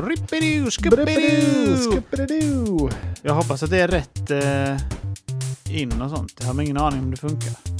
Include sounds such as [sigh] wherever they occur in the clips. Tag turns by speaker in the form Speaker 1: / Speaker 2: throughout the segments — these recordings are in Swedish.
Speaker 1: Rippidu,
Speaker 2: skubbidu.
Speaker 1: Jag hoppas att det är rätt eh, in och sånt. Jag har ingen aning om det funkar.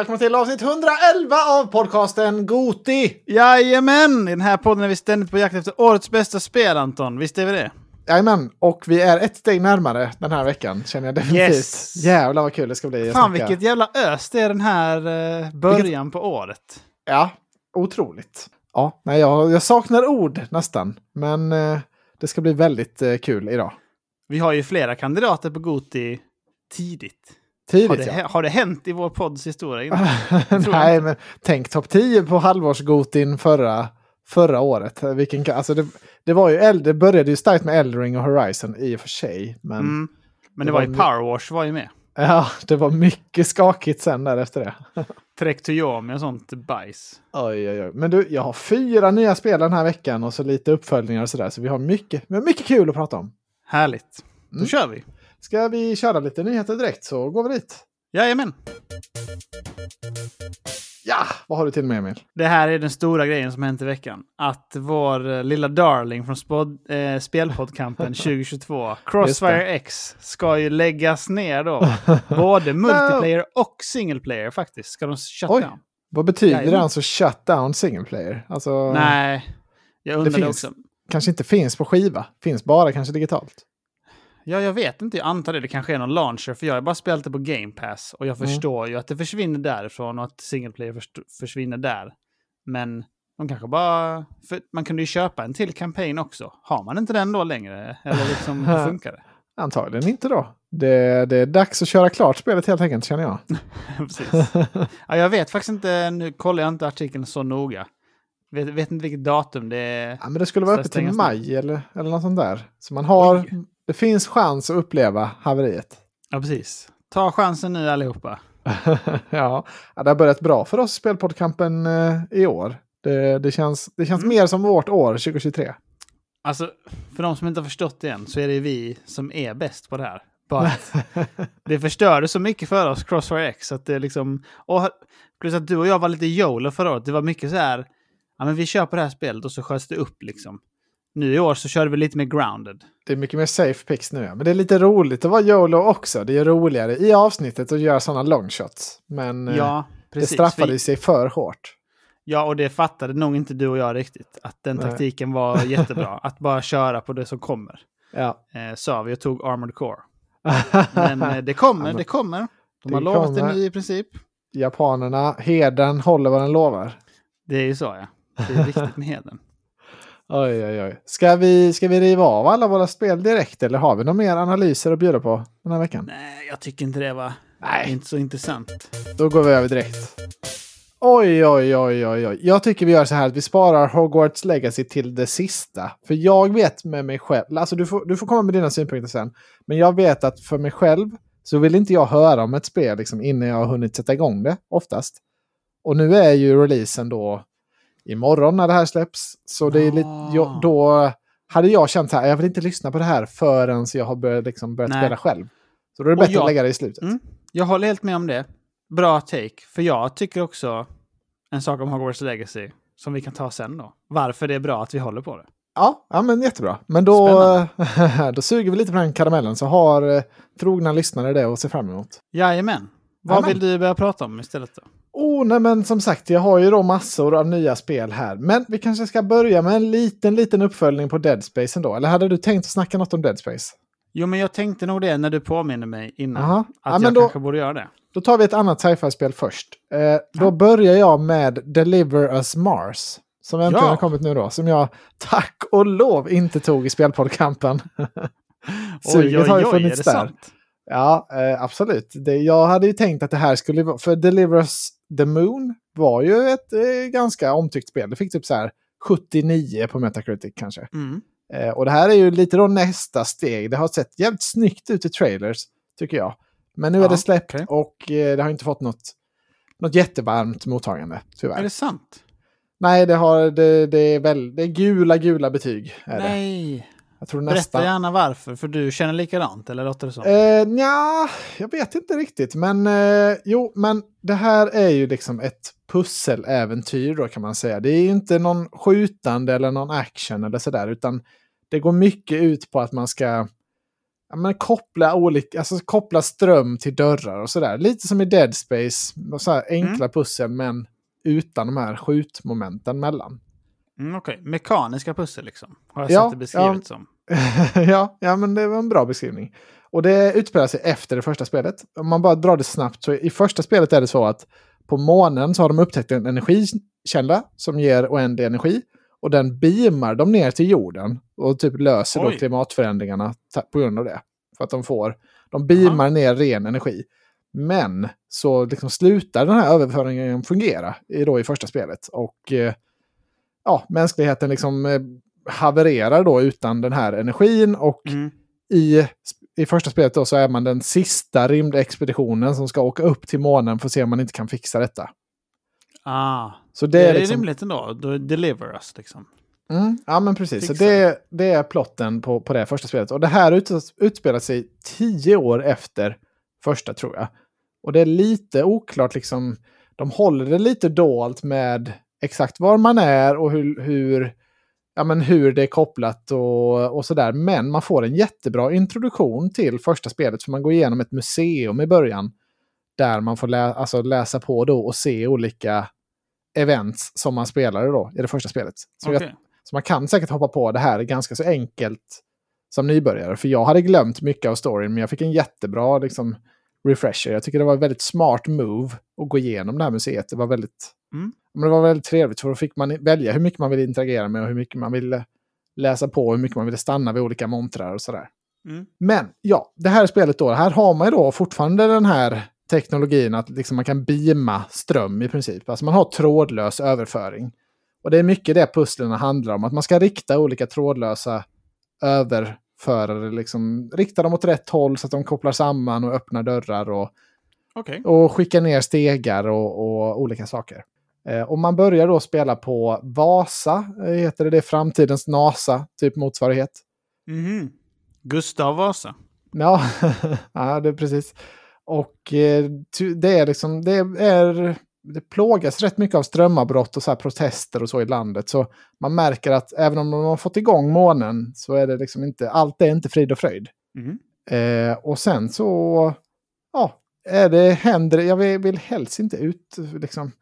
Speaker 2: Ja, välkommen till avsnitt 111 av podcasten Goti.
Speaker 1: Jajamän! I den här podden är vi ständigt på jakt efter årets bästa spel, Anton. Visst är vi det?
Speaker 2: Jajamän, och vi är ett steg närmare den här veckan känner jag definitivt.
Speaker 1: Yes.
Speaker 2: Jävlar vad kul det ska bli.
Speaker 1: Fan vilket jävla ös det är den här eh, början på året.
Speaker 2: Ja, otroligt. Ja, nej, jag, jag saknar ord nästan, men eh, det ska bli väldigt eh, kul idag.
Speaker 1: Vi har ju flera kandidater på Goti tidigt.
Speaker 2: Tidigt
Speaker 1: Har det,
Speaker 2: ja.
Speaker 1: har det hänt i vår podds historia innan? [laughs]
Speaker 2: Nej, men tänk topp 10 på halvårsgotin förra, förra året. Vilken, alltså det, det var ju det började ju starkt med Eldring och Horizon i och för sig. Men
Speaker 1: Mm. Men
Speaker 2: Det
Speaker 1: det var
Speaker 2: var
Speaker 1: ju
Speaker 2: my-
Speaker 1: Power Wash var ju med.
Speaker 2: ja, det var mycket skakigt sen där efter det. [laughs]
Speaker 1: Trek to Yomi och sånt bajs.
Speaker 2: Oj, oj, oj. Men du, jag har fyra nya spel den här veckan och så lite uppföljningar och sådär. Så vi har mycket, vi har mycket kul att prata om.
Speaker 1: Härligt. Då
Speaker 2: Mm.
Speaker 1: kör vi.
Speaker 2: Ska vi köra lite nyheter direkt så går vi dit.
Speaker 1: Jajamän.
Speaker 2: Ja, vad har du till med Emil?
Speaker 1: Det här är den stora grejen som hänt i veckan. Att vår eh, lilla darling från spod, eh, Spelpoddkampen [laughs] 2022, Crossfire X, ska ju läggas ner då. [laughs] Både multiplayer och single player faktiskt. Ska de shut
Speaker 2: Oj.
Speaker 1: down?
Speaker 2: Vad betyder
Speaker 1: Jajamän.
Speaker 2: det alltså shut down single player? Alltså,
Speaker 1: Nej, jag undrar det,
Speaker 2: finns-
Speaker 1: också.
Speaker 2: kanske inte finns på skiva. Finns bara kanske digitalt.
Speaker 1: Ja, jag vet inte. Jag antar det. Det kanske är någon launcher. För jag har bara spelat det på Game Pass. Och jag
Speaker 2: Mm.
Speaker 1: förstår ju att det försvinner därifrån och att single player försvinner där. Men de kanske bara... Man kunde ju köpa en till campaign också. Har man inte den då längre? Eller liksom, hur [laughs] funkar det?
Speaker 2: Antagligen inte då. Det, det är dags att köra klart spelet helt enkelt känner jag. [laughs]
Speaker 1: Precis. Ja, jag vet faktiskt inte. Nu kollar jag inte artikeln så noga. Vet, vet inte vilket datum det är.
Speaker 2: Ja, men det skulle vara öppet till maj eller, eller något sånt där. Så man har,
Speaker 1: Oj.
Speaker 2: Det finns chans att uppleva haveriet.
Speaker 1: Ja, precis. Ta chansen nu allihopa. [laughs]
Speaker 2: ja, det har börjat bra för oss Spelpoddkampen eh, i år. Det, det känns, det känns
Speaker 1: Mm.
Speaker 2: mer som vårt år 2023.
Speaker 1: Alltså, för de som inte har förstått det än så är det vi som är bäst på det här. Bara [laughs] det förstörde så mycket för oss, Crossfire X, att det liksom... Och plus att du och jag var lite YOLO förra året. Det var mycket så här, ja men vi på det här spelet och så sköts det upp liksom. Nu i år så körde vi lite mer grounded.
Speaker 2: Det är mycket mer safe picks nu. ja. Men det är lite roligt att vara YOLO också. Det är roligare i avsnittet att göra sådana longshot. Men eh,
Speaker 1: Ja,
Speaker 2: det
Speaker 1: precis.
Speaker 2: straffade
Speaker 1: För-
Speaker 2: sig för hårt.
Speaker 1: Ja, och det fattade nog inte du och jag riktigt. Att den
Speaker 2: Nej.
Speaker 1: taktiken var [laughs] jättebra. Att bara köra på det som kommer.
Speaker 2: Ja.
Speaker 1: Eh, sa vi och tog Armored Core. [laughs] Men eh, det kommer,
Speaker 2: Ja, men-
Speaker 1: det kommer. De har
Speaker 2: Det
Speaker 1: lovat
Speaker 2: kommer.
Speaker 1: det nu i princip.
Speaker 2: Japanerna, heden håller vad den lovar.
Speaker 1: Det är ju så ja. Det är viktigt med heden.
Speaker 2: Oj, oj, oj. Ska vi, ska vi riva av alla våra spel direkt eller har vi några mer analyser att bjuda på den här veckan?
Speaker 1: Nej, jag tycker inte det var
Speaker 2: Nej.
Speaker 1: inte så intressant.
Speaker 2: Då går vi över direkt. Oj, oj, oj, oj, oj. Jag tycker vi gör så här att vi sparar Hogwarts Legacy till det sista. För jag vet med mig själv, alltså du får, du får komma med dina synpunkter sen. Men jag vet att för mig själv så vill inte jag höra om ett spel liksom innan jag har hunnit sätta igång det, oftast. Och nu är ju releasen då imorgon när det här släpps. Så det är lite, jag, då hade jag känt så här, jag vill inte lyssna på det här förrän jag har börjat, liksom, börjat spela själv. Så då är det bättre
Speaker 1: jag-
Speaker 2: att lägga det i slutet.
Speaker 1: Mm. Jag håller helt med om det. Bra take. För jag tycker också en sak om Hogwarts Legacy som vi kan ta sen då. Varför det är bra att vi håller på det.
Speaker 2: Ja, ja men jättebra. Men då, [laughs] då suger vi lite på den karamellen så har eh, trogna lyssnare det att se fram emot.
Speaker 1: Jajamän. Vad
Speaker 2: Jajamän.
Speaker 1: vill du börja prata om istället då?
Speaker 2: Oh, nej men som sagt, jag har ju då massor av nya spel här. Men vi kanske ska börja med en liten, liten uppföljning på Dead Space ändå. Eller hade du tänkt att snacka något om Dead Space?
Speaker 1: Jo, men jag tänkte nog det när du påminner mig innan.
Speaker 2: Aha.
Speaker 1: Att
Speaker 2: Ja,
Speaker 1: jag
Speaker 2: då,
Speaker 1: kanske borde göra det.
Speaker 2: då tar vi ett annat sci-fi-spel först. Eh, då börjar jag med Deliver Us Mars. Som äntligen
Speaker 1: Ja.
Speaker 2: har kommit nu då. Som jag tack och lov inte tog i spelpoddkampen. [laughs] Suget har ju
Speaker 1: är
Speaker 2: funnits
Speaker 1: det
Speaker 2: där.
Speaker 1: sant?
Speaker 2: Ja, eh, absolut. Det, jag hade ju tänkt att det här skulle vara... För Deliver Us the Moon var ju ett eh, ganska omtyckt spel. Det fick typ så här 79 på Metacritic kanske.
Speaker 1: Mm.
Speaker 2: Eh, och det här är ju lite då nästa steg. Det har sett jävligt snyggt ut i trailers, tycker jag. Men nu är
Speaker 1: Ja,
Speaker 2: det släppt
Speaker 1: okej.
Speaker 2: och eh, det har inte fått något, något jättevarmt mottagande, tyvärr.
Speaker 1: Är det sant?
Speaker 2: Nej, det, har, det, det, är väl, det är gula, gula betyg. Är det.
Speaker 1: Nej.
Speaker 2: Jag tror
Speaker 1: Berätta gärna varför, för du känner likadant, eller låter det så?
Speaker 2: Eh, nja, jag vet inte riktigt. Men eh, jo, men det här är ju liksom ett pusseläventyr då kan man säga. Det är ju inte någon skjutande eller någon action eller sådär, utan det går mycket ut på att man ska ja, men koppla, olika, alltså koppla ström till dörrar och sådär. Lite som i Dead Space, så enkla pussel men utan de här skjutmomenten mellan.
Speaker 1: Mm, Okej, mekaniska pussel liksom. Har jag
Speaker 2: Ja,
Speaker 1: sett det beskrivet
Speaker 2: ja.
Speaker 1: som. [laughs]
Speaker 2: ja, ja, men det var en bra beskrivning. Och det utspelar sig efter det första spelet. Om man bara drar det snabbt så i första spelet är det så att på månen så har de upptäckt en energikälla som ger oändlig energi. Och den beamar dem ner till jorden och typ löser då
Speaker 1: Oj.
Speaker 2: klimatförändringarna ta- på grund av det. För att de får, de beamar
Speaker 1: Aha.
Speaker 2: ner ren energi. Men så liksom slutar den här överföringen fungera i, då i första spelet. Och eh, ja, mänskligheten liksom eh, havererar då utan den här energin. Och
Speaker 1: Mm.
Speaker 2: i, i första spelet då så är man den sista rymdexpeditionen som ska åka upp till månen för att se om man inte kan fixa detta.
Speaker 1: Ah,
Speaker 2: Så det,
Speaker 1: det är
Speaker 2: är liksom...
Speaker 1: rimligt ändå. Då deliver us liksom.
Speaker 2: Mm, ja, men precis. Så det, det är plotten på, på det första spelet. Och det här ut, utspelar sig tio år efter första, tror jag. Och det är lite oklart, liksom. De håller det lite dolt med exakt var man är och hur, hur, ja, men hur det är kopplat och, och sådär. Men man får en jättebra introduktion till första spelet. För man går igenom ett museum i början. Där man får lä alltså läsa på då och se olika events som man spelade då i det första spelet. Så jag
Speaker 1: Okej.
Speaker 2: så man kan säkert hoppa på det här ganska så enkelt som nybörjare. För jag hade glömt mycket av storyn, men jag fick en jättebra liksom, refresher. Jag tycker det var ett väldigt smart move att gå igenom det här museet. Det var väldigt,
Speaker 1: Mm.
Speaker 2: men det var väldigt trevligt, för då fick man välja hur mycket man ville interagera med och hur mycket man ville läsa på och hur mycket man ville stanna vid olika montrar och sådär.
Speaker 1: Mm.
Speaker 2: Men ja, det här spelet då, här har man ju då fortfarande den här teknologin att liksom man kan beama ström i princip. Alltså man har trådlös överföring. Och det är mycket det pusslen handlar om, att man ska rikta olika trådlösa överförare, liksom rikta dem åt rätt håll så att de kopplar samman och öppnar dörrar och,
Speaker 1: Okej.
Speaker 2: och skickar ner stegar och, och olika saker. Eh, och man börjar då spela på Vasa, eh, heter det, det är framtidens NASA, typ motsvarighet.
Speaker 1: Mhm. Gustav Vasa.
Speaker 2: Ja, [laughs] ja det är precis. Och eh, det är liksom, det är, det plågas rätt mycket av strömavbrott och så här protester och så i landet. Så man märker att även om de har fått igång månen så är det liksom inte, allt är inte frid och fröjd.
Speaker 1: Mhm.
Speaker 2: Eh, och sen så, ja, är det, händer, jag vill, vill helst inte ut, liksom,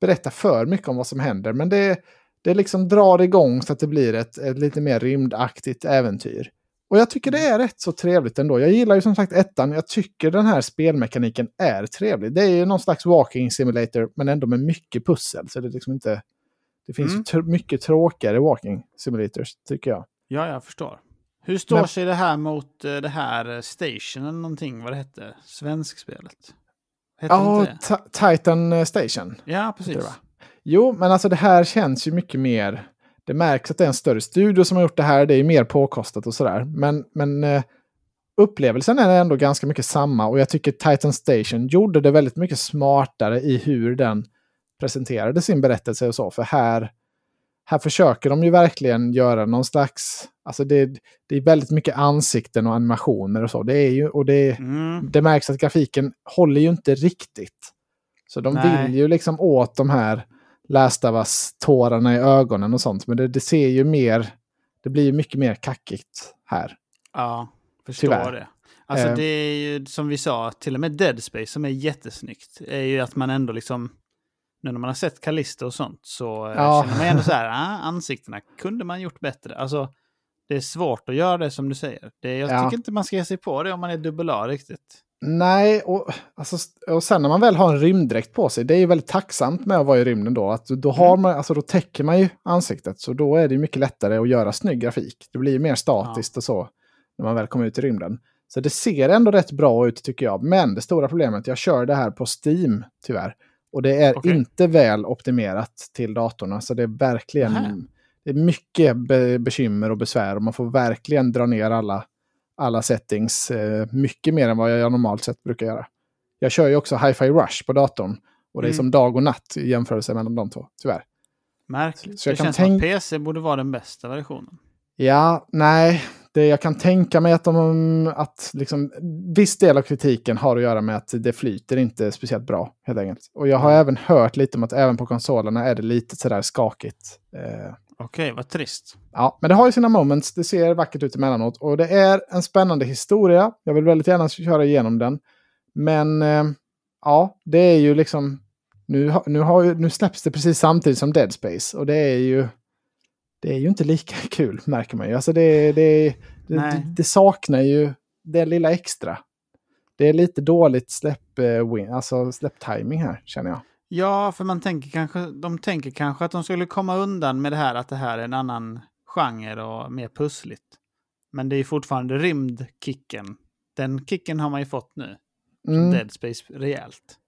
Speaker 2: berätta för mycket om vad som händer, men det, det liksom drar igång så att det blir ett, ett lite mer rymdaktigt äventyr. Och jag tycker det är rätt så trevligt ändå. Jag gillar ju som sagt ettan. Jag tycker den här spelmekaniken är trevlig. Det är ju någon slags walking simulator, men ändå med mycket pussel. Så det är liksom inte... Det finns
Speaker 1: Mm.
Speaker 2: tr- mycket tråkigare walking simulators, tycker jag.
Speaker 1: Ja, jag förstår. Hur står
Speaker 2: Men-
Speaker 1: sig det här mot eh, det här eh, Station eller någonting, vad det hette? Svenskspelet?
Speaker 2: Ja,
Speaker 1: det?
Speaker 2: Titan eh, Station.
Speaker 1: Ja,
Speaker 2: det
Speaker 1: precis.
Speaker 2: va? Jo, men alltså det här känns ju mycket mer... Det märks att det är en större studio som har gjort det här. Det är mer påkostat och sådär. Men, men eh, upplevelsen är ändå ganska mycket samma. Och jag tycker Titan Station gjorde det väldigt mycket smartare i hur den presenterade sin berättelse och så. För här, här försöker de ju verkligen göra någon slags... Alltså det, det är väldigt mycket ansikten och animationer och så. Det är ju... Och det,
Speaker 1: Mm.
Speaker 2: det märks att grafiken håller ju inte riktigt. Så de
Speaker 1: Nej.
Speaker 2: vill ju liksom åt de här Last of Us-tårarna i ögonen och sånt. Men det, det ser ju mer, det blir ju mycket mer kackigt här.
Speaker 1: Ja, förstår
Speaker 2: Tyvärr.
Speaker 1: det. Alltså
Speaker 2: Eh.
Speaker 1: det är ju som vi sa, till och med Dead Space som är jättesnyggt, är ju att man ändå liksom, nu när man har sett Callisto och sånt, så eh,
Speaker 2: Ja. [laughs]
Speaker 1: känner man ändå så här, ah, ansiktena kunde man gjort bättre. Alltså, det är svårt att göra det som du säger. Det, jag
Speaker 2: Ja.
Speaker 1: tycker inte man ska ge sig på det om man är dubbel A riktigt.
Speaker 2: Nej, och, alltså, och sen när man väl har en rymddräkt på sig, det är ju väldigt tacksamt med att vara i rymden då. Att då, har
Speaker 1: Mm.
Speaker 2: man, alltså, då täcker man ju ansiktet, så då är det mycket lättare att göra snygg grafik. Det blir mer statiskt och så när man väl kommer ut i rymden. Så det ser ändå rätt bra ut tycker jag. Men det stora problemet, jag kör det här på Steam tyvärr. Och det är
Speaker 1: Okej.
Speaker 2: inte väl optimerat till datorn. Så det är verkligen det är mycket be bekymmer och besvär. Och man får verkligen dra ner alla, alla settings eh, mycket mer än vad jag normalt sett brukar göra. Jag kör ju också Hi-Fi Rush på datorn. Och det är
Speaker 1: Mm.
Speaker 2: som dag och natt i jämförelse mellan de två, tyvärr.
Speaker 1: Märkligt.
Speaker 2: Så jag
Speaker 1: det
Speaker 2: kan
Speaker 1: känns som att PC borde vara den bästa versionen.
Speaker 2: Ja, nej. Det jag kan tänka mig att de... Att liksom, viss del av kritiken har att göra med att det flyter inte speciellt bra, helt enkelt. Och jag har även hört lite om att även på konsolerna är det lite sådär skakigt. Eh,
Speaker 1: Okej, vad trist.
Speaker 2: Ja, men det har ju sina moments. Det ser vackert ut emellanåt. Och det är en spännande historia. Jag vill väldigt gärna köra igenom den. Men eh, ja, det är ju liksom... Nu, nu, har, nu släpps det precis samtidigt som Dead Space. Och det är ju... Det är ju inte lika [laughs] kul, märker man ju. Alltså det, det, det,
Speaker 1: Nej.
Speaker 2: det, saknar ju det lilla extra. Det är lite dåligt släpp, eh, win, alltså släpptiming här, känner jag.
Speaker 1: Ja, för man tänker kanske, de tänker kanske att de skulle komma undan med det här att det här är en annan genre och mer pussligt. Men det är fortfarande rymdkicken. Den kicken har man ju fått nu.
Speaker 2: Mm.
Speaker 1: Dead Space rejält.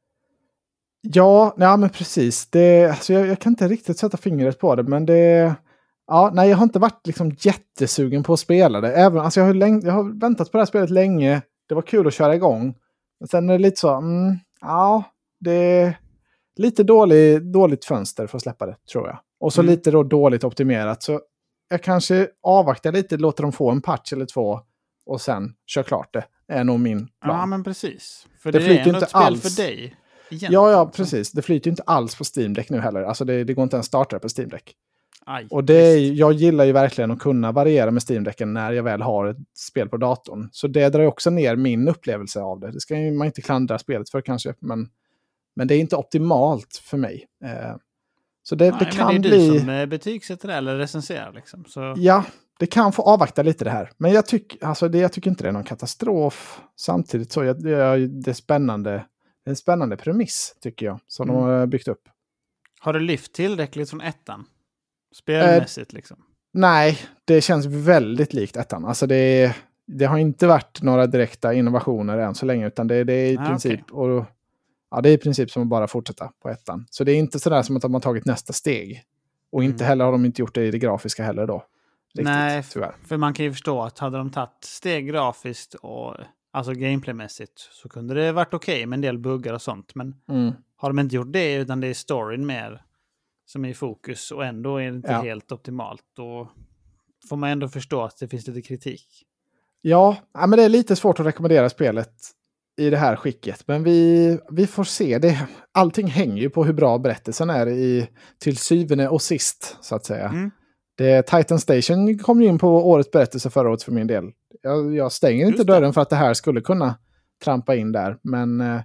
Speaker 2: Ja, ja men precis. Det, alltså jag, jag kan inte riktigt sätta fingret på det, men det... Ja, nej, jag har inte varit liksom jättesugen på att spela det. Även, alltså jag, har läng- jag har väntat på det här spelet länge. Det var kul att köra igång. Men sen är det lite så, mm, ja, det är lite dålig, dåligt fönster för att släppa det, tror jag. Och så
Speaker 1: Mm.
Speaker 2: lite då dåligt optimerat. Så jag kanske avvaktar lite, låter dem få en patch eller två och sen kör klart det. är nog min plan.
Speaker 1: Ja, men precis. För
Speaker 2: Det
Speaker 1: det,
Speaker 2: flyter
Speaker 1: är ändå
Speaker 2: inte
Speaker 1: ett spel
Speaker 2: alls.
Speaker 1: för dig. egentligen.
Speaker 2: Ja, ja, precis. Det flyter ju inte alls på Steam Deck nu heller. Alltså det, det går inte ens starta på Steam Deck.
Speaker 1: Aj,
Speaker 2: Och det
Speaker 1: trist.
Speaker 2: jag gillar ju verkligen att kunna variera med Steam Decken när jag väl har ett spel på datorn. Så det drar ju också ner min upplevelse av det. Det ska man inte klandra spelet för kanske, men, men det är inte optimalt för mig. Eh, så det,
Speaker 1: Nej,
Speaker 2: det
Speaker 1: men
Speaker 2: kan
Speaker 1: det är
Speaker 2: bli...
Speaker 1: du som eh, betygsätter det eller recenserar liksom. Så,
Speaker 2: Ja, det kan få avvakta lite det här. Men jag, tyck, alltså det, jag tycker inte det är någon katastrof. Samtidigt så jag, det, det är spännande. Det är en spännande premiss, tycker jag, som
Speaker 1: Mm.
Speaker 2: de har byggt upp.
Speaker 1: Har du lyft tillräckligt från ettan? Spelmässigt liksom.
Speaker 2: Nej, det känns väldigt likt ettan. Alltså det, det har inte varit några direkta innovationer än så länge, utan det, det är i
Speaker 1: Ah,
Speaker 2: princip... Och, ja, det är i princip som att bara fortsätta på ettan. Så det är inte sådär som att de har tagit nästa steg. Och inte
Speaker 1: Mm.
Speaker 2: heller har de inte gjort det i det grafiska heller då. Riktigt,
Speaker 1: Nej,
Speaker 2: tyvärr.
Speaker 1: För man kan ju förstå att hade de tagit steg grafiskt och alltså gameplaymässigt så kunde det varit okej med en del buggar och sånt. Men
Speaker 2: Mm.
Speaker 1: har de inte gjort det utan det är storyn mer som är i fokus och ändå är det inte
Speaker 2: Ja.
Speaker 1: helt optimalt, då får man ändå förstå att det finns lite kritik.
Speaker 2: Ja, men det är lite svårt att rekommendera spelet i det här skicket. Men vi, vi får se. Det, allting hänger ju på hur bra berättelsen är i, till syvende och sist, så att säga.
Speaker 1: Mm.
Speaker 2: Det, Titan Station kom ju in på årets berättelse förra året för min del. Jag, jag stänger inte
Speaker 1: Just det.
Speaker 2: dörren för att det här skulle kunna trampa in där. Men eh,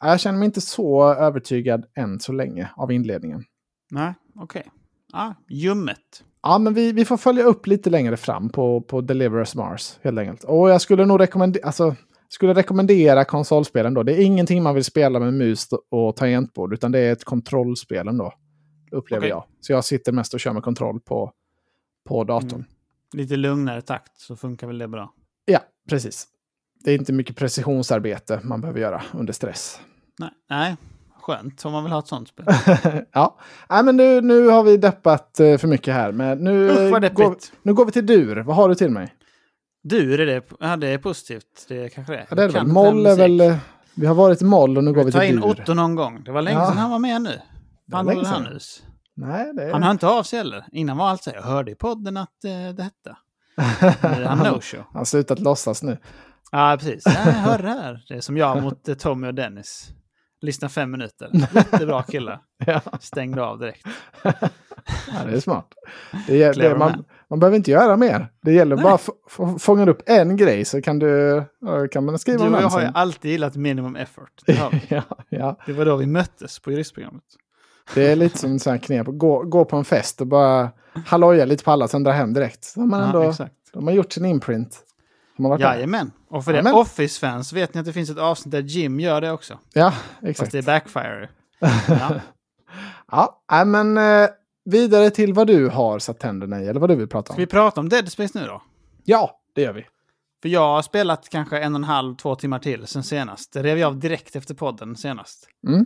Speaker 2: jag känner mig inte så övertygad än så länge av inledningen.
Speaker 1: Nej, okej. Ah, ljummet.
Speaker 2: Ja, men vi, vi får följa upp lite längre fram på, på Deliver Us Mars, helt enkelt. Och jag skulle nog rekommendera, alltså, skulle rekommendera konsolspelen då. Det är ingenting man vill spela med mus och tangentbord, utan det är ett kontrollspel ändå. Upplever
Speaker 1: Okej.
Speaker 2: jag. Så jag sitter mest och kör med kontroll på, på datorn.
Speaker 1: Mm. Lite lugnare takt så funkar väl det bra.
Speaker 2: Ja, precis. Det är inte mycket precisionsarbete man behöver göra under stress.
Speaker 1: Nej, nej. Skönt om man vill ha ett sånt spel. [laughs]
Speaker 2: ja, Nej, men nu, nu har vi deppat eh, för mycket här. Men nu,
Speaker 1: Usch
Speaker 2: eh, går, nu går vi till dur. Vad har du till mig?
Speaker 1: Du, är det, ja, det är positivt. Det kanske det är.
Speaker 2: Ja, det är väl. Moll är väl... eh, Vi har varit i moll och nu går vi till
Speaker 1: in
Speaker 2: dur.
Speaker 1: Otto någon gång. Det var länge
Speaker 2: Ja.
Speaker 1: sedan han var med nu.
Speaker 2: var
Speaker 1: Han håller han hus.
Speaker 2: Nej, det är...
Speaker 1: Han hör inte av sig heller. Innan var allt så här, jag hörde i podden att uh, det hette. Nu är han no-show. [laughs]
Speaker 2: Han har slutat låtsas nu.
Speaker 1: Ja, precis. Ja, jag hör det här. Det är som jag mot eh, Tommy och Dennis. Lyssna fem minuter. [laughs] Jättebra killar. [laughs]
Speaker 2: Ja,
Speaker 1: Stängde av direkt.
Speaker 2: ja, det är smart. Det,
Speaker 1: Clever
Speaker 2: man,
Speaker 1: man.
Speaker 2: man behöver inte göra mer. Det gäller
Speaker 1: Nej.
Speaker 2: bara att få- fånga upp en grej så kan du kan man skriva
Speaker 1: Du
Speaker 2: om den
Speaker 1: jag har ju alltid gillat minimum effort. Det, [laughs]
Speaker 2: ja, ja.
Speaker 1: det var då vi möttes på juristprogrammet.
Speaker 2: Det är lite som en knep. Gå, gå på en fest och bara halloja lite på alla, sen dra hem direkt. De har, ändå,
Speaker 1: Ja, exakt.
Speaker 2: de har gjort sin imprint. Har varit där.
Speaker 1: Jajamän. Och för
Speaker 2: Jajamän.
Speaker 1: Office-fans vet ni att det finns ett avsnitt där Jim gör det också.
Speaker 2: Ja,
Speaker 1: Fast
Speaker 2: exakt.
Speaker 1: det är backfire. Ja. [laughs]
Speaker 2: Ja, men eh, vidare till vad du har satt tänderna i, eller vad du vill prata
Speaker 1: Ska
Speaker 2: om.
Speaker 1: vi prata om Dead Space nu då?
Speaker 2: Ja, det gör vi.
Speaker 1: För jag har spelat kanske en och en halv, två timmar till sen senast. Det rev jag av direkt efter podden senast.
Speaker 2: Mm.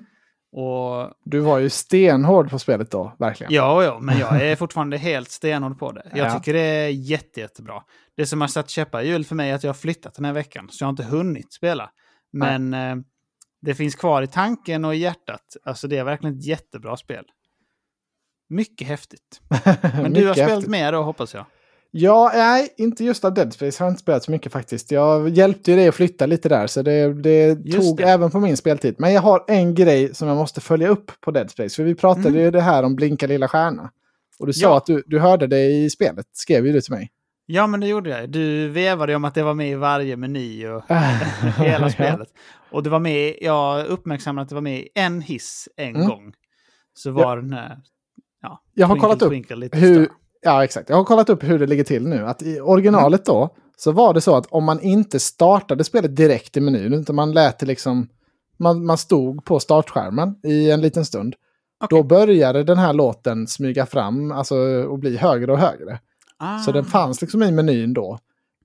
Speaker 1: Och
Speaker 2: Du var ju stenhård på spelet då, verkligen.
Speaker 1: ja, ja, men jag [laughs] är fortfarande helt stenhård på det. Jag
Speaker 2: Ja.
Speaker 1: tycker det är jätte, jättebra. Det som har satt käppar i hjul för mig är att jag har flyttat den här veckan, så jag har inte hunnit spela. Men eh, det finns kvar i tanken och i hjärtat. Alltså det är verkligen ett jättebra spel. Mycket häftigt. [laughs] Men du har spelat
Speaker 2: häftigt.
Speaker 1: mer då hoppas jag?
Speaker 2: Ja, nej, inte just av Dead Space har jag inte spelat så mycket faktiskt. Jag hjälpte ju dig att flytta lite där, så det, det tog
Speaker 1: det.
Speaker 2: även på min speltid. Men jag har en grej som jag måste följa upp på Dead Space. För vi pratade
Speaker 1: Mm.
Speaker 2: ju det här om Blinka lilla stjärna. Och du sa
Speaker 1: Ja.
Speaker 2: att du, du hörde det i spelet, skrev ju du till mig.
Speaker 1: Ja, men det gjorde jag. Du vevade om att det var med i varje meny och [laughs] hela [laughs] spelet. Och det var med, jag uppmärksammade att det var med i en hiss en
Speaker 2: Mm.
Speaker 1: gång. Så var den här, ja,
Speaker 2: Jag har kollat upp hur. Ja, exakt. Jag har kollat upp hur det ligger till nu. Att I originalet då, så var det så att om man inte startade spelet direkt i menyn, utan man lät det liksom... Man, man stod på startskärmen i en liten stund.
Speaker 1: Okej.
Speaker 2: Då började den här låten smyga fram alltså, och bli högre och högre.
Speaker 1: Ah.
Speaker 2: Så den fanns liksom i menyn då.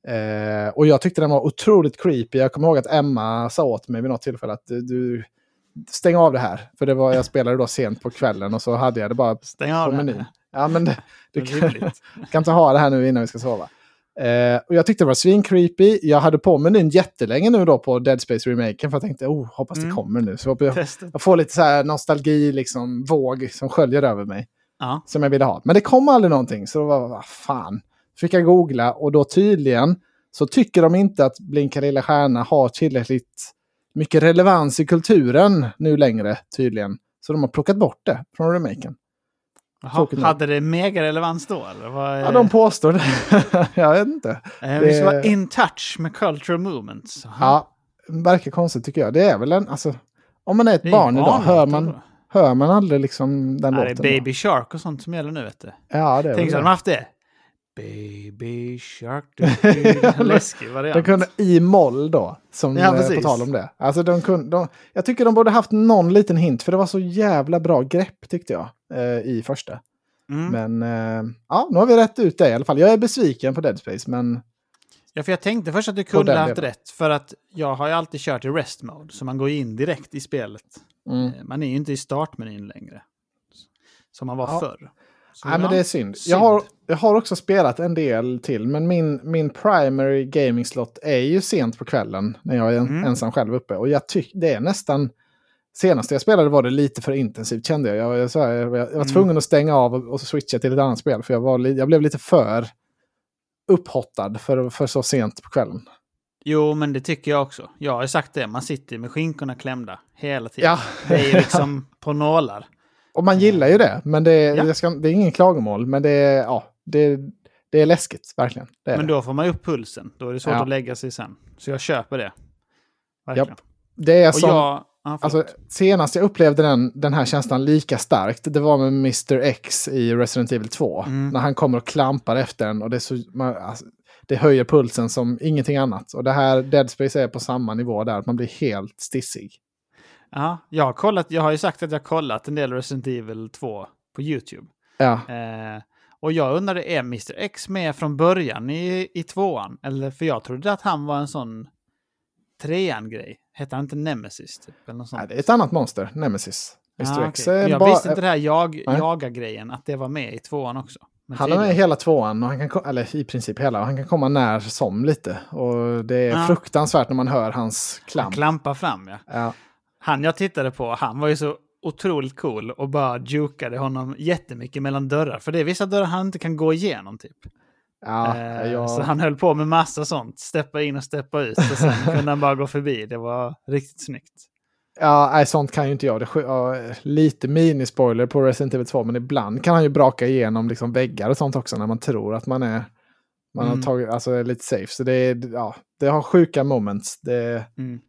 Speaker 2: Eh, och jag tyckte den var otroligt creepy. Jag kommer ihåg att Emma sa åt mig vid något tillfälle att du, du stäng av det här. För det var, jag spelade då sent på kvällen och så hade jag det bara
Speaker 1: Stäng
Speaker 2: på menyn. Ja, men det, du kan, kan inte ha det här nu innan vi ska sova. Eh, och jag tyckte det var svincreepy. Jag hade på menyn jättelänge nu då på Dead Space remaken för jag tänkte, oh, hoppas det
Speaker 1: Mm.
Speaker 2: kommer nu. Så jag, jag får lite så här nostalgi, liksom, våg som sköljer över mig.
Speaker 1: Ja.
Speaker 2: Som jag ville ha. Men det kom aldrig någonting, så då var vad fan. Fick jag googla och då tydligen så tycker de inte att Blinka lilla stjärna har tillräckligt mycket relevans i kulturen nu längre, tydligen. Så de har plockat bort det från remaken. Nog.
Speaker 1: hade det mega relevans då? Eller? Vad,
Speaker 2: Ja, de påstår det. [laughs] jag vet inte.
Speaker 1: eh, vi ska
Speaker 2: det-
Speaker 1: vara in touch med cultural movements. Jaha.
Speaker 2: Ja, verkar konstigt tycker jag. Det är väl en, alltså, om man är ett
Speaker 1: Det är
Speaker 2: barn idag, hör man,
Speaker 1: då.
Speaker 2: hör man aldrig liksom den
Speaker 1: Ja, det är
Speaker 2: låten? då?
Speaker 1: Baby Shark och sånt som gäller nu vet du.
Speaker 2: Ja, det är
Speaker 1: Tänk så hade de
Speaker 2: det.
Speaker 1: haft det. Baby Shark. [laughs] Läskig variant.
Speaker 2: De kunde i moll då, som
Speaker 1: Ja,
Speaker 2: eh, på tal om det. Alltså de kunde, de, jag tycker de borde haft någon liten hint, för det var så jävla bra grepp tyckte jag i första.
Speaker 1: Mm.
Speaker 2: Men eh, ja, nu har vi rätt ut det i alla fall. Jag är besviken på Dead Space, men
Speaker 1: Ja, för jag tänkte först att du kunde
Speaker 2: den
Speaker 1: haft rätt. För att jag har ju alltid kört i rest mode. Så man går in direkt i spelet.
Speaker 2: mm.
Speaker 1: Eh, Man är ju inte i startmenyn längre. Som man var
Speaker 2: Ja.
Speaker 1: förr. Så,
Speaker 2: Nej, men det är synd.
Speaker 1: synd.
Speaker 2: Jag, har, jag har också spelat en del till, men min, min primary gaming slot är ju sent på kvällen när jag är
Speaker 1: Mm.
Speaker 2: ensam själv uppe. Och jag tycker det är nästan... Senast jag spelade var det lite för intensivt kände jag. Jag, jag, här, jag, jag var
Speaker 1: Mm.
Speaker 2: tvungen att stänga av och, och switcha till ett annat spel. För jag, var, jag blev lite för upphottad för, för så sent på kvällen.
Speaker 1: Jo, men det tycker jag också. Jag har ju sagt det. Man sitter med skinkorna klämda hela tiden.
Speaker 2: Ja,
Speaker 1: Det är ju [laughs] liksom på nålar.
Speaker 2: och man gillar ju det. Men det,
Speaker 1: Ja.
Speaker 2: jag ska, det är ingen klagomål. Men det, är- ja, det, det är läskigt, verkligen. Är
Speaker 1: Men då får man ju upp pulsen. Då är det svårt
Speaker 2: Ja.
Speaker 1: att lägga sig sen. Så jag köper det. Verkligen.
Speaker 2: Japp. det är
Speaker 1: Och
Speaker 2: som...
Speaker 1: jag...
Speaker 2: Alltså, senast jag upplevde den, den här känslan lika starkt, det var med Mr. X i Resident Evil 2.
Speaker 1: Mm.
Speaker 2: När han kommer och klampar efter en och det, så, man, alltså, det höjer pulsen som ingenting annat. Och det här Dead Space är på samma nivå där, att man blir helt stissig.
Speaker 1: ja, jag, har kollat, jag har ju sagt att jag har kollat en del Resident Evil 2 på YouTube.
Speaker 2: Ja,
Speaker 1: Eh, och jag undrade, är Mr X med från början i, i tvåan? Eller, för jag trodde att han var en sån trean-grej. Hette han inte Nemesis? Typ, eller något sånt?
Speaker 2: nej, det är ett annat monster, Nemesis.
Speaker 1: Ah,
Speaker 2: är
Speaker 1: Jag
Speaker 2: bara-
Speaker 1: visste inte det här jag, jaga-grejen, att det var med i tvåan också. Men
Speaker 2: Han är med i hela tvåan, och han kan, eller i princip hela, och han kan komma när som lite. Och det är
Speaker 1: Ja.
Speaker 2: fruktansvärt när man hör hans
Speaker 1: Han
Speaker 2: klamp.
Speaker 1: klampar fram, ja.
Speaker 2: Ja.
Speaker 1: Han jag tittade på, han var ju så otroligt cool och bara jukade honom jättemycket mellan dörrar. För det är vissa dörrar han inte kan gå igenom typ.
Speaker 2: Ja,
Speaker 1: Eh,
Speaker 2: jag-
Speaker 1: Så han höll på med massa sånt. Steppa in och steppa ut. Och sen [laughs] kunde han bara gå förbi. Det var riktigt snyggt.
Speaker 2: Ja, nej, sånt kan ju inte jag. Det, ja, lite minispoiler på Resident Evil 2, men ibland kan han ju braka igenom liksom väggar och sånt också när man tror att man är, man
Speaker 1: Mm.
Speaker 2: har tagit, alltså, är lite safe. Så det, är, ja, det har sjuka moments. Det,
Speaker 1: Mm.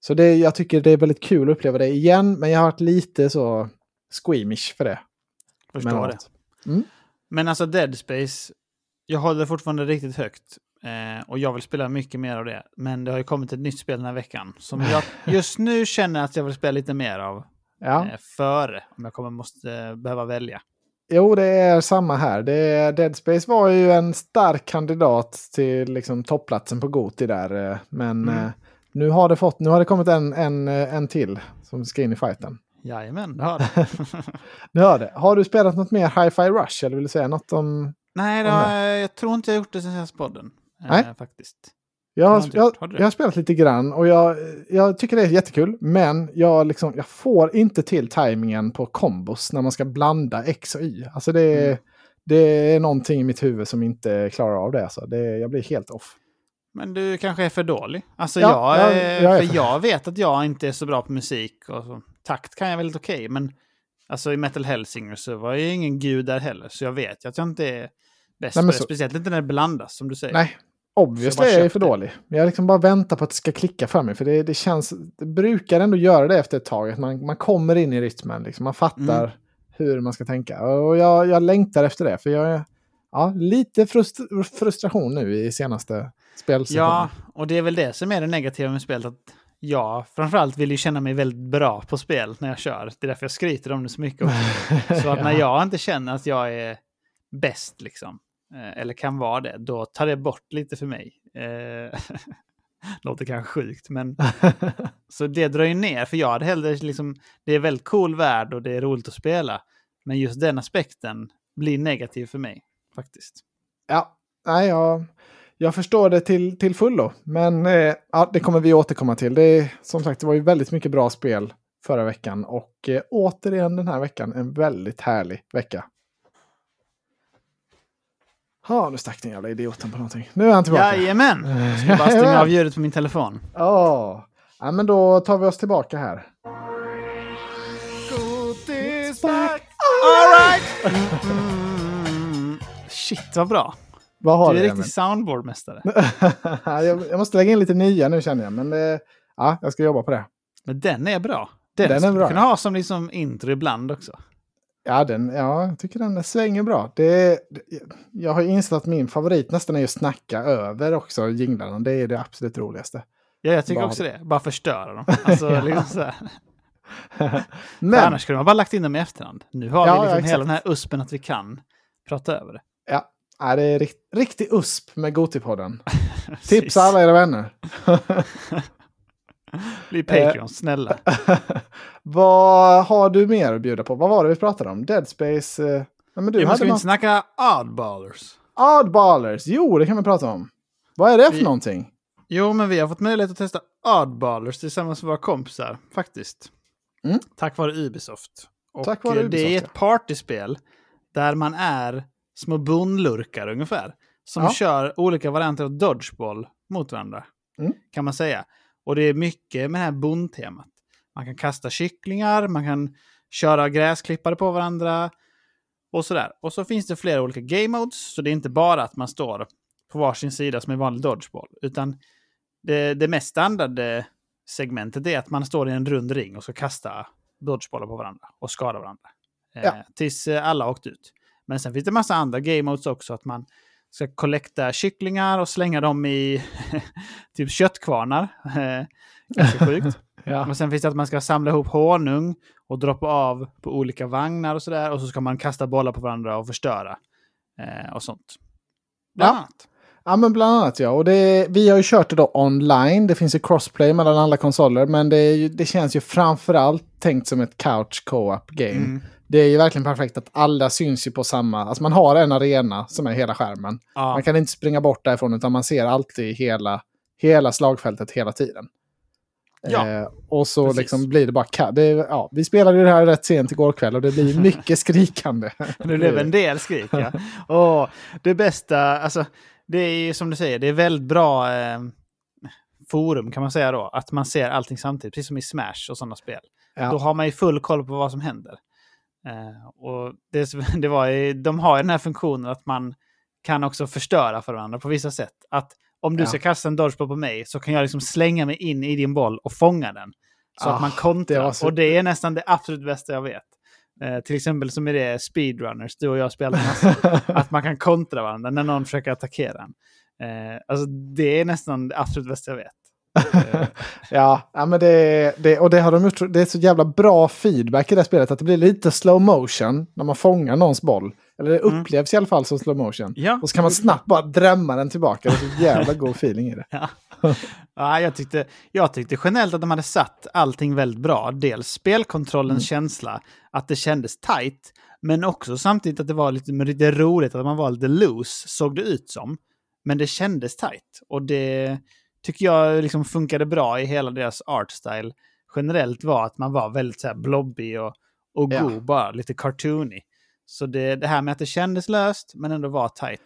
Speaker 2: så det, jag tycker det är väldigt kul att uppleva det igen, men jag har varit lite så squeamish för det.
Speaker 1: Förstår
Speaker 2: Men
Speaker 1: det.
Speaker 2: Mm.
Speaker 1: Men alltså Dead Space, jag håller fortfarande riktigt högt. Eh, och jag vill spela mycket mer av det. Men det har ju kommit ett nytt spel den här veckan. Som [laughs] jag just nu känner att jag vill spela lite mer av.
Speaker 2: Ja.
Speaker 1: Eh, före. Om jag kommer måste eh, behöva välja.
Speaker 2: Jo, det är samma här. Det Dead Space var ju en stark kandidat till liksom, topplatsen på Goti där. eh, Men
Speaker 1: Mm.
Speaker 2: eh, nu, har det fått, nu har det kommit en, en, eh, en till som ska in i fighten.
Speaker 1: Jajamän, det har [laughs] det. [laughs]
Speaker 2: Nu har det. Har du spelat något mer Hi-Fi Rush? Eller vill du säga något om...
Speaker 1: Nej, har, jag tror inte jag gjort det sen senaste podden. Eh,
Speaker 2: Nej.
Speaker 1: faktiskt.
Speaker 2: Jag
Speaker 1: Har
Speaker 2: jag,
Speaker 1: gjort?
Speaker 2: Jag har spelat lite grann och jag, jag tycker det är jättekul. Men jag, liksom, jag får inte till tajmingen på kombos när man ska blanda X och Y. Alltså det, är-
Speaker 1: Mm.
Speaker 2: det är någonting i mitt huvud som inte klarar av det. Alltså. det jag blir helt off.
Speaker 1: Men du kanske är för dålig. Alltså
Speaker 2: Ja,
Speaker 1: jag,
Speaker 2: jag- jag
Speaker 1: för jag vet att jag inte är så bra på musik. Och så. Takt kan jag väldigt okej, men alltså i Metal Hellsinger så var jag ingen gud där heller. Så jag vet ju att jag inte är bäst
Speaker 2: Nej,
Speaker 1: på det.
Speaker 2: så-
Speaker 1: Speciellt inte när det blandas, som du säger.
Speaker 2: Nej, obviously
Speaker 1: bara
Speaker 2: är jag för
Speaker 1: det.
Speaker 2: dålig. Jag liksom bara väntar på att det ska klicka för mig. För det, det känns, det brukar ändå göra det efter ett tag. Att man, man kommer in i rytmen, liksom. man fattar
Speaker 1: Mm.
Speaker 2: hur man ska tänka. Och jag, jag längtar efter det. För jag är ja, lite frust- frustration nu i senaste spelsessionen.
Speaker 1: Ja, och det är väl det som är det negativa med spelet. Att jag framförallt vill ju känna mig väldigt bra på spel när jag kör. Det är därför jag skryter om det så mycket också. [laughs] Så att när jag inte känner att jag är bäst, liksom, eller kan vara det, då tar det bort lite för mig. Eh, [laughs] Låter kanske sjukt, men [laughs] så det drar ju ner. För jag hade hellre liksom, det är väldigt cool värld och det är roligt att spela. Men just den aspekten blir negativ för mig, faktiskt.
Speaker 2: Ja, nej, jag, jag förstår det till, till fullo. Men eh, ja, det kommer vi återkomma till. Det, är- som sagt, det var ju väldigt mycket bra spel förra veckan. Och eh, återigen den här veckan en väldigt härlig vecka. Ja, nu stack den jävla idioten på någonting. Nu är han tillbaka.
Speaker 1: Jajamän! Jag ska bara stänga [laughs] av ljudet på min telefon.
Speaker 2: Ja, ja, men då tar vi oss tillbaka här.
Speaker 1: Alright! Mm, shit, vad bra.
Speaker 2: Vad har
Speaker 1: Du är
Speaker 2: du,
Speaker 1: riktig soundboardmästare. [laughs]
Speaker 2: Jag, jag måste lägga in lite nya nu känner jag. Men eh, ja, jag ska jobba på det.
Speaker 1: Men den är bra. Den,
Speaker 2: Den är bra.
Speaker 1: kunna ha som liksom intro ibland också.
Speaker 2: Ja, den, ja, jag tycker den svänger bra. Det, jag har insett att min favorit nästan är att snacka över också jinglarna. Det är det absolut roligaste.
Speaker 1: Ja, jag tycker
Speaker 2: Bara-
Speaker 1: också det. Bara förstöra dem. [laughs] Alltså,
Speaker 2: Ja.
Speaker 1: liksom så [laughs]
Speaker 2: Men,
Speaker 1: annars skulle man bara lagt in dem i efterhand. Nu har
Speaker 2: Ja,
Speaker 1: vi
Speaker 2: ja,
Speaker 1: liksom
Speaker 2: exakt.
Speaker 1: hela den här uspen att vi kan prata över det.
Speaker 2: ja, ja, det är rikt, riktig USP med Gotipodden. [laughs] Tipsa alla era vänner.
Speaker 1: Bli Patreon, snälla. [laughs]
Speaker 2: Vad har du mer att bjuda på? Vad var det vi pratade om? Dead Space? Eh, ja, men du
Speaker 1: Jo, men ska vi
Speaker 2: någon...
Speaker 1: inte snacka oddballers?
Speaker 2: Oddballers! Jo, det kan vi prata om. Vad är det för
Speaker 1: Vi-
Speaker 2: någonting?
Speaker 1: Jo, men vi har fått möjlighet att testa Oddballers tillsammans med våra kompisar, faktiskt.
Speaker 2: Mm.
Speaker 1: Tack vare Ubisoft. Och
Speaker 2: Tack vare
Speaker 1: eh, det är
Speaker 2: Ubisoft,
Speaker 1: ett partyspel där man är små bondlurkar ungefär. Som
Speaker 2: Ja.
Speaker 1: kör olika varianter av dodgeball mot varandra.
Speaker 2: Mm.
Speaker 1: Kan man säga. Och det är mycket med det här bondtemat. Man kan kasta kycklingar, man kan köra gräsklippare på varandra. Och sådär. Och så finns det flera olika game modes. Så det är inte bara att man står på varsin sida som i vanlig dodgeball. Utan det, det mest standard eh, segmentet är att man står i en rund ring och ska kasta dodgebollar på varandra och skada varandra. Eh,
Speaker 2: Ja.
Speaker 1: Tills eh, alla åkt ut. Men sen finns det massa andra game modes också. Att man ska kollekta kycklingar och slänga dem i [laughs] typ köttkvarnar. Eh, Ganska [laughs] sjukt.
Speaker 2: Ja.
Speaker 1: Och sen finns det att man ska samla ihop honung och droppa av på olika vagnar och sådär. Och så ska man kasta bollar på varandra och förstöra. Eh, och sånt. Bland
Speaker 2: Ja.
Speaker 1: annat.
Speaker 2: Ja, men bland annat ja. Och det, vi har ju kört det då online. Det finns ju crossplay mellan alla konsoler. Men det, ju, det känns ju framförallt tänkt som ett couch co-op game.
Speaker 1: Mm.
Speaker 2: Det är ju verkligen perfekt att alla syns ju på samma... Alltså man har en arena som är hela skärmen.
Speaker 1: Ja.
Speaker 2: Man kan inte springa bort därifrån utan man ser alltid hela, hela slagfältet hela tiden.
Speaker 1: Ja,
Speaker 2: eh, och så
Speaker 1: precis.
Speaker 2: liksom blir det bara... Det, ja, vi spelade ju det här rätt sent igår kväll och det blir mycket [laughs] skrikande.
Speaker 1: Det blev en del skrik, ja. [laughs] Och det bästa, alltså, det är som du säger, det är väldigt bra eh, forum kan man säga då. Att man ser allting samtidigt, precis som i Smash och sådana spel.
Speaker 2: Ja.
Speaker 1: Då har man ju full koll på vad som händer. Eh, och det, [laughs] det var ju, de har ju den här funktionen att man kan också förstöra för varandra på vissa sätt. Att om du
Speaker 2: Ja.
Speaker 1: ska kasta en dodgeball på mig så kan jag liksom slänga mig in i din boll och fånga den. Så
Speaker 2: Ah,
Speaker 1: att man
Speaker 2: det
Speaker 1: kontrar.
Speaker 2: var så-
Speaker 1: Och det är nästan det absolut bästa jag vet. Eh, till exempel som i det Speedrunners, du och jag spelar massa. [laughs] att man kan kontra varandra när någon försöker attackera en. Eh, alltså det är nästan det absolut bästa jag vet. [laughs]
Speaker 2: Ja, ja men det, det, och det har de gjort. Det är så jävla bra feedback i det spelet att det blir lite slow motion när man fångar någons boll. Eller det
Speaker 1: Mm.
Speaker 2: upplevs i alla fall som slow motion.
Speaker 1: ja.
Speaker 2: Och så kan man snabbt bara drämma den tillbaka. Det är så jävla god feeling i det. [laughs]
Speaker 1: Ja, jag, tyckte, jag tyckte generellt att de hade satt allting väldigt bra. Dels spelkontrollens känsla, att det kändes tight, men också samtidigt att det var lite, lite roligt att man var lite loose, såg det ut som. Men det kändes tight. Och det, tycker jag liksom funkade bra i hela deras artstyle generellt var att man var väldigt så här blobbig och, och
Speaker 2: Ja.
Speaker 1: god bara, lite cartoony. Så det, det här med att det kändes löst men ändå var tight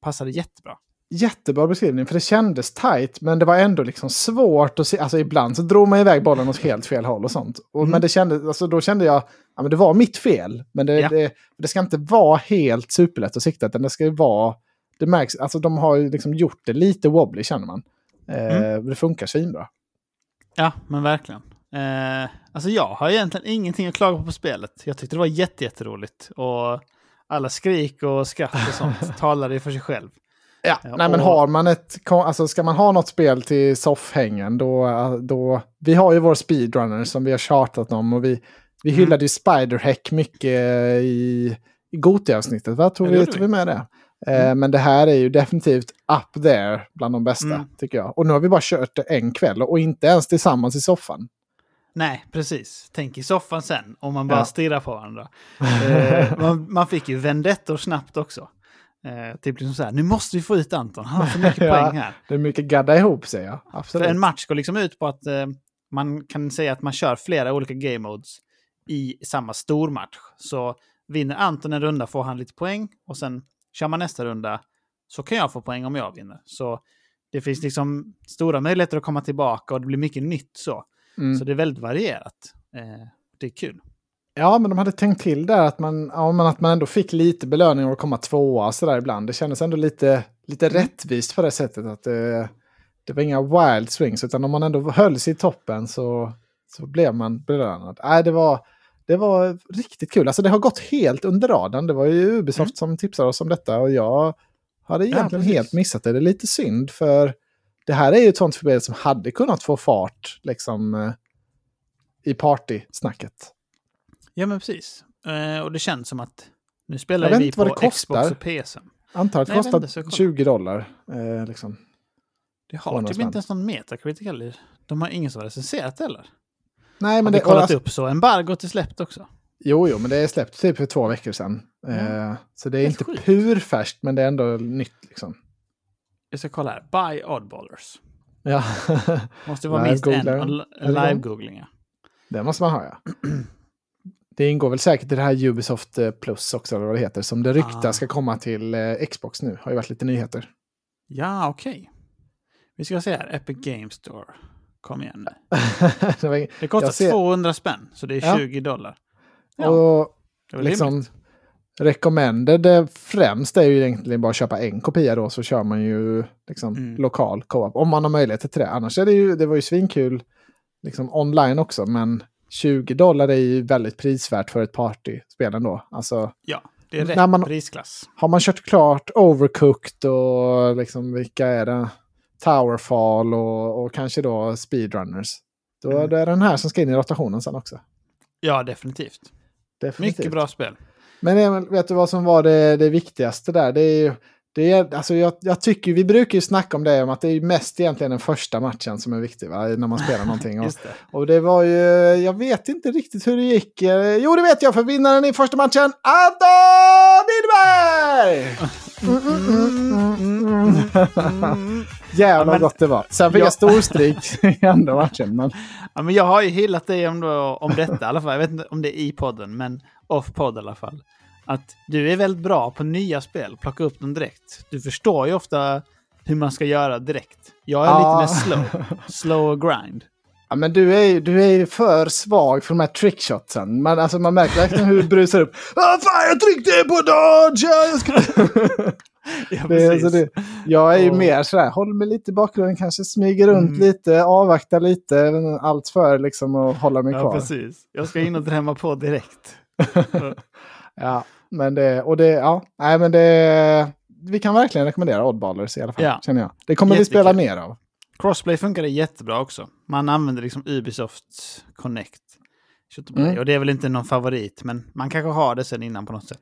Speaker 1: passade jättebra.
Speaker 2: Jättebra beskrivning, för det kändes tight, men det var ändå liksom svårt att se. Alltså ibland så drog man iväg bollen åt helt fel håll och sånt. Och,
Speaker 1: Mm.
Speaker 2: Men det kändes, alltså då kände jag, ja men det var mitt fel. Men det,
Speaker 1: Ja.
Speaker 2: det, det ska inte vara helt superlätt att sikta, utan det ska ju vara, det märks, alltså de har ju liksom gjort det lite wobbly känner man. Eh,
Speaker 1: Mm.
Speaker 2: Det funkar svinbra.
Speaker 1: Ja, men verkligen. Eh, alltså jag har egentligen ingenting att klaga på på spelet. Jag tyckte det var jätte, jätteroligt. Och alla skrik och skratt och sånt [laughs] talade ju för sig själv.
Speaker 2: Ja,
Speaker 1: Ja,
Speaker 2: nej men har man ett, alltså ska man ha något spel till soffhängen då, då, vi har ju vår speedrunner som vi har tjatat om och vi, vi
Speaker 1: Mm.
Speaker 2: hyllade ju Spiderhack mycket i, i Gotia-avsnittet, va? Tog vi, tog
Speaker 1: vi.
Speaker 2: med det? Eh, men det här är ju definitivt up there bland de bästa,
Speaker 1: Mm.
Speaker 2: tycker jag. Och nu har vi bara kört det en kväll och inte ens tillsammans i soffan.
Speaker 1: Nej, precis. Tänk i soffan sen, om man bara
Speaker 2: Ja.
Speaker 1: stirrar på varandra. [laughs] Eh, man, man fick ju vendettor snabbt också. Eh, typ liksom så här, nu måste vi få ut Anton, han har för mycket [laughs]
Speaker 2: Ja.
Speaker 1: poäng här.
Speaker 2: Det är mycket gadda ihop, jag.
Speaker 1: För
Speaker 2: Absolut.
Speaker 1: en match går liksom ut på att eh, man kan säga att man kör flera olika game modes i samma stormatch. Så vinner Anton en runda får han lite poäng och sen kör man nästa runda så kan jag få poäng om jag vinner. Så det finns liksom stora möjligheter att komma tillbaka och det blir mycket nytt så.
Speaker 2: Mm.
Speaker 1: Så det är väldigt varierat. Eh, det är kul.
Speaker 2: Ja, men de hade tänkt till där att man, ja, men att man ändå fick lite belöning av att komma tvåa sådär ibland. Det kändes ändå lite, lite rättvist på det sättet att det, det var inga wild swings, utan om man ändå höll sig i toppen så, så blev man belönad. Nej, det var, det var riktigt kul. Alltså det har gått helt under radarn. Det var ju Ubisoft som tipsade oss om detta och jag hade egentligen
Speaker 1: precis.
Speaker 2: helt missat det. Det är lite synd för det här är ju ett sånt spel som hade kunnat få fart liksom eh, i partysnacket.
Speaker 1: Ja, men precis. Eh, och det känns som att nu spelar vi på
Speaker 2: det kostar.
Speaker 1: Xbox och PC.
Speaker 2: Antar att det kostar
Speaker 1: inte, så kolla.
Speaker 2: 20 dollar. Eh, liksom.
Speaker 1: Det har typ inte ens någon Metacritic heller. De har ingen som har recenserat det heller.
Speaker 2: Nej,
Speaker 1: Har
Speaker 2: men
Speaker 1: vi
Speaker 2: det,
Speaker 1: kollat
Speaker 2: alltså,
Speaker 1: upp så. Embargot är släppt också.
Speaker 2: Jo, jo, men det är släppt typ för två veckor sedan. Eh, så det är
Speaker 1: Helt
Speaker 2: inte
Speaker 1: sjukt.
Speaker 2: purfärskt, men det är ändå nytt. Liksom.
Speaker 1: Jag ska kolla här. Buy Oddballers.
Speaker 2: Ja,
Speaker 1: Måste vara minst en live-googling. ja.
Speaker 2: det måste man ha, ja. [clears throat] Det ingår väl säkert i det här Ubisoft eh, Plus också, eller vad det heter, som det ryktas
Speaker 1: Ah.
Speaker 2: ska komma till eh, Xbox nu. Har ju varit lite nyheter.
Speaker 1: Ja, okej. Vi ska se här. Epic Games Store. Kom igen [laughs] nu.
Speaker 2: det
Speaker 1: kostar
Speaker 2: Jag ser-
Speaker 1: 200 spänn, så det är
Speaker 2: Ja.
Speaker 1: 20 dollar. Ja,
Speaker 2: och
Speaker 1: det var
Speaker 2: liksom,
Speaker 1: rimligt.
Speaker 2: Recommended eh, främst är ju egentligen bara att köpa en kopia då, så kör man ju liksom
Speaker 1: Mm.
Speaker 2: lokal co-op. Om man har möjlighet till det. Annars är det ju, det var ju svinkul liksom online också, men 20 dollar är ju väldigt prisvärt för ett partyspel ändå. Alltså,
Speaker 1: Ja, det är rätt
Speaker 2: när man-
Speaker 1: prisklass.
Speaker 2: har man kört klart Overcooked och liksom vilka är det? Towerfall och, och kanske då Speedrunners. Då
Speaker 1: Mm.
Speaker 2: är det den här som ska in i rotationen sen också.
Speaker 1: Ja, definitivt.
Speaker 2: Definitivt.
Speaker 1: Mycket bra spel.
Speaker 2: Men Emil, vet du vad som var det, det viktigaste där? Det är ju, det är, alltså jag, jag tycker, vi brukar ju snacka om det, om att det är mest egentligen den första matchen som är viktig va? när man spelar [laughs] någonting. Och,
Speaker 1: det.
Speaker 2: och det var ju, jag vet inte riktigt hur det gick. Eh, Jo, det vet jag, för vinnaren i första matchen, Anton mm. [laughs] Jävlar
Speaker 1: men-
Speaker 2: gott det var. Sen fick
Speaker 1: Ja.
Speaker 2: jag storstryk [laughs] i andra matchen. Men,
Speaker 1: Ja, men jag har ju hyllat dig om, då, om detta i alla fall. Jag vet inte om det är i podden, men off-podd i alla fall. Att du är väldigt bra på nya spel, plocka upp dem direkt. Du förstår ju ofta hur man ska göra direkt. Jag är
Speaker 2: Ja.
Speaker 1: lite mer slow. [laughs] Slow och grind.
Speaker 2: Ja, men du är ju du är för svag för de här trickshotsen. Man, alltså, man märker verkligen hur du brusar upp. [laughs] Ah, fan, jag tryckte på dodge! Ja, Jag, ska... [laughs]
Speaker 1: Ja,
Speaker 2: det, alltså, det, jag är ju
Speaker 1: Och-
Speaker 2: mer sådär, håll mig lite i bakgrunden, kanske smyger runt
Speaker 1: Mm.
Speaker 2: lite, avvakta lite. Allt för liksom att hålla mig
Speaker 1: Ja,
Speaker 2: kvar.
Speaker 1: precis. Jag ska in och drämma på direkt.
Speaker 2: Ja, men det, och det, ja, nej men det, vi kan verkligen rekommendera Oddballers i alla fall,
Speaker 1: Ja.
Speaker 2: känner jag. Det kommer vi
Speaker 1: Jättekul.
Speaker 2: spela mer av.
Speaker 1: Crossplay funkar jättebra också. Man använder liksom Ubisofts Connect.
Speaker 2: Mm.
Speaker 1: Och det är väl inte någon favorit, men man kanske har det sen innan på något sätt.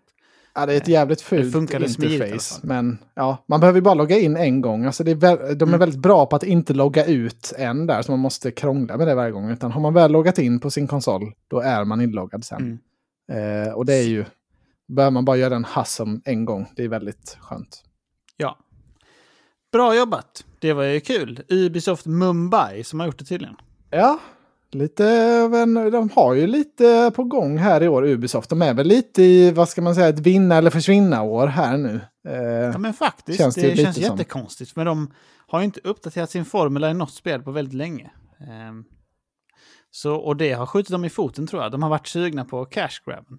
Speaker 2: Ja, det är ett jävligt fult
Speaker 1: funkade smidigt i alla
Speaker 2: interface.
Speaker 1: fall.
Speaker 2: Men ja, man behöver ju bara logga in en gång. Alltså det är vä- de är
Speaker 1: Mm.
Speaker 2: väldigt bra på att inte logga ut än där, så man måste krångla med det varje gång. Utan har man väl loggat in på sin konsol, då är man inloggad sen.
Speaker 1: Mm.
Speaker 2: Eh, och det är ju, behöver man bara göra en hassel en gång. Det är väldigt skönt.
Speaker 1: Ja. Bra jobbat! Det var ju kul. Ubisoft Mumbai som har gjort det tydligen.
Speaker 2: Ja, lite, men de har ju lite på gång här i år, Ubisoft. De är väl lite i, vad ska man säga, ett vinna eller försvinna år här nu. Eh,
Speaker 1: Ja men faktiskt,
Speaker 2: Känns
Speaker 1: det,
Speaker 2: det
Speaker 1: känns jättekonstigt. Men de har ju inte uppdaterat sin formel i något spel på väldigt länge. Ehm, så, och det har skjutit dem i foten tror jag. De har varit sugna på cash grabben.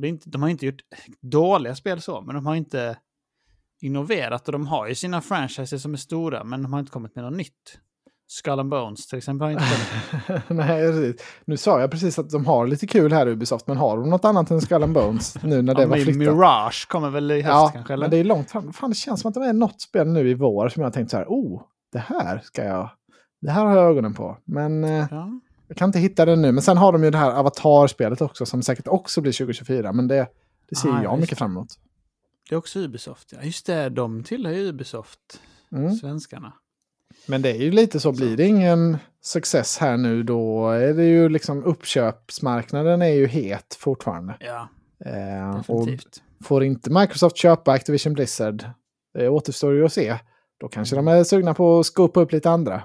Speaker 1: Och det är inte, de har inte gjort dåliga spel så, men de har inte innoverat. Och de har ju sina franchises som är stora, men de har inte kommit med något nytt. Skull and Bones till exempel har inte. [laughs]
Speaker 2: Nej, precis. Nu sa jag precis att de har lite kul här Ubisoft, men har de något annat än Skull and Bones nu när det
Speaker 1: Ja,
Speaker 2: var flyttat?
Speaker 1: Mirage kommer väl i höst
Speaker 2: Ja,
Speaker 1: kanske? Eller?
Speaker 2: men det är långt fram. Fan, det känns som att det är något spel nu i vår som jag tänkt så här, oh, det här ska jag... Det här har jag ögonen på. Men eh,
Speaker 1: Ja.
Speaker 2: Jag kan inte hitta det nu. Men sen har de ju det här Avatar-spelet också som säkert också blir 2024. Men det, det ser
Speaker 1: Ah,
Speaker 2: jag
Speaker 1: just
Speaker 2: mycket
Speaker 1: det.
Speaker 2: fram emot.
Speaker 1: Det är också Ubisoft. Ja, just det, de tillhör ju Ubisoft,
Speaker 2: Mm.
Speaker 1: svenskarna.
Speaker 2: Men det är ju lite så, blir det ingen success här nu då är det ju liksom uppköpsmarknaden är ju het fortfarande.
Speaker 1: Ja,
Speaker 2: Eh,
Speaker 1: definitivt.
Speaker 2: får inte Microsoft köpa Activision Blizzard, det återstår ju att se. Då kanske de är sugna på att skopa upp lite andra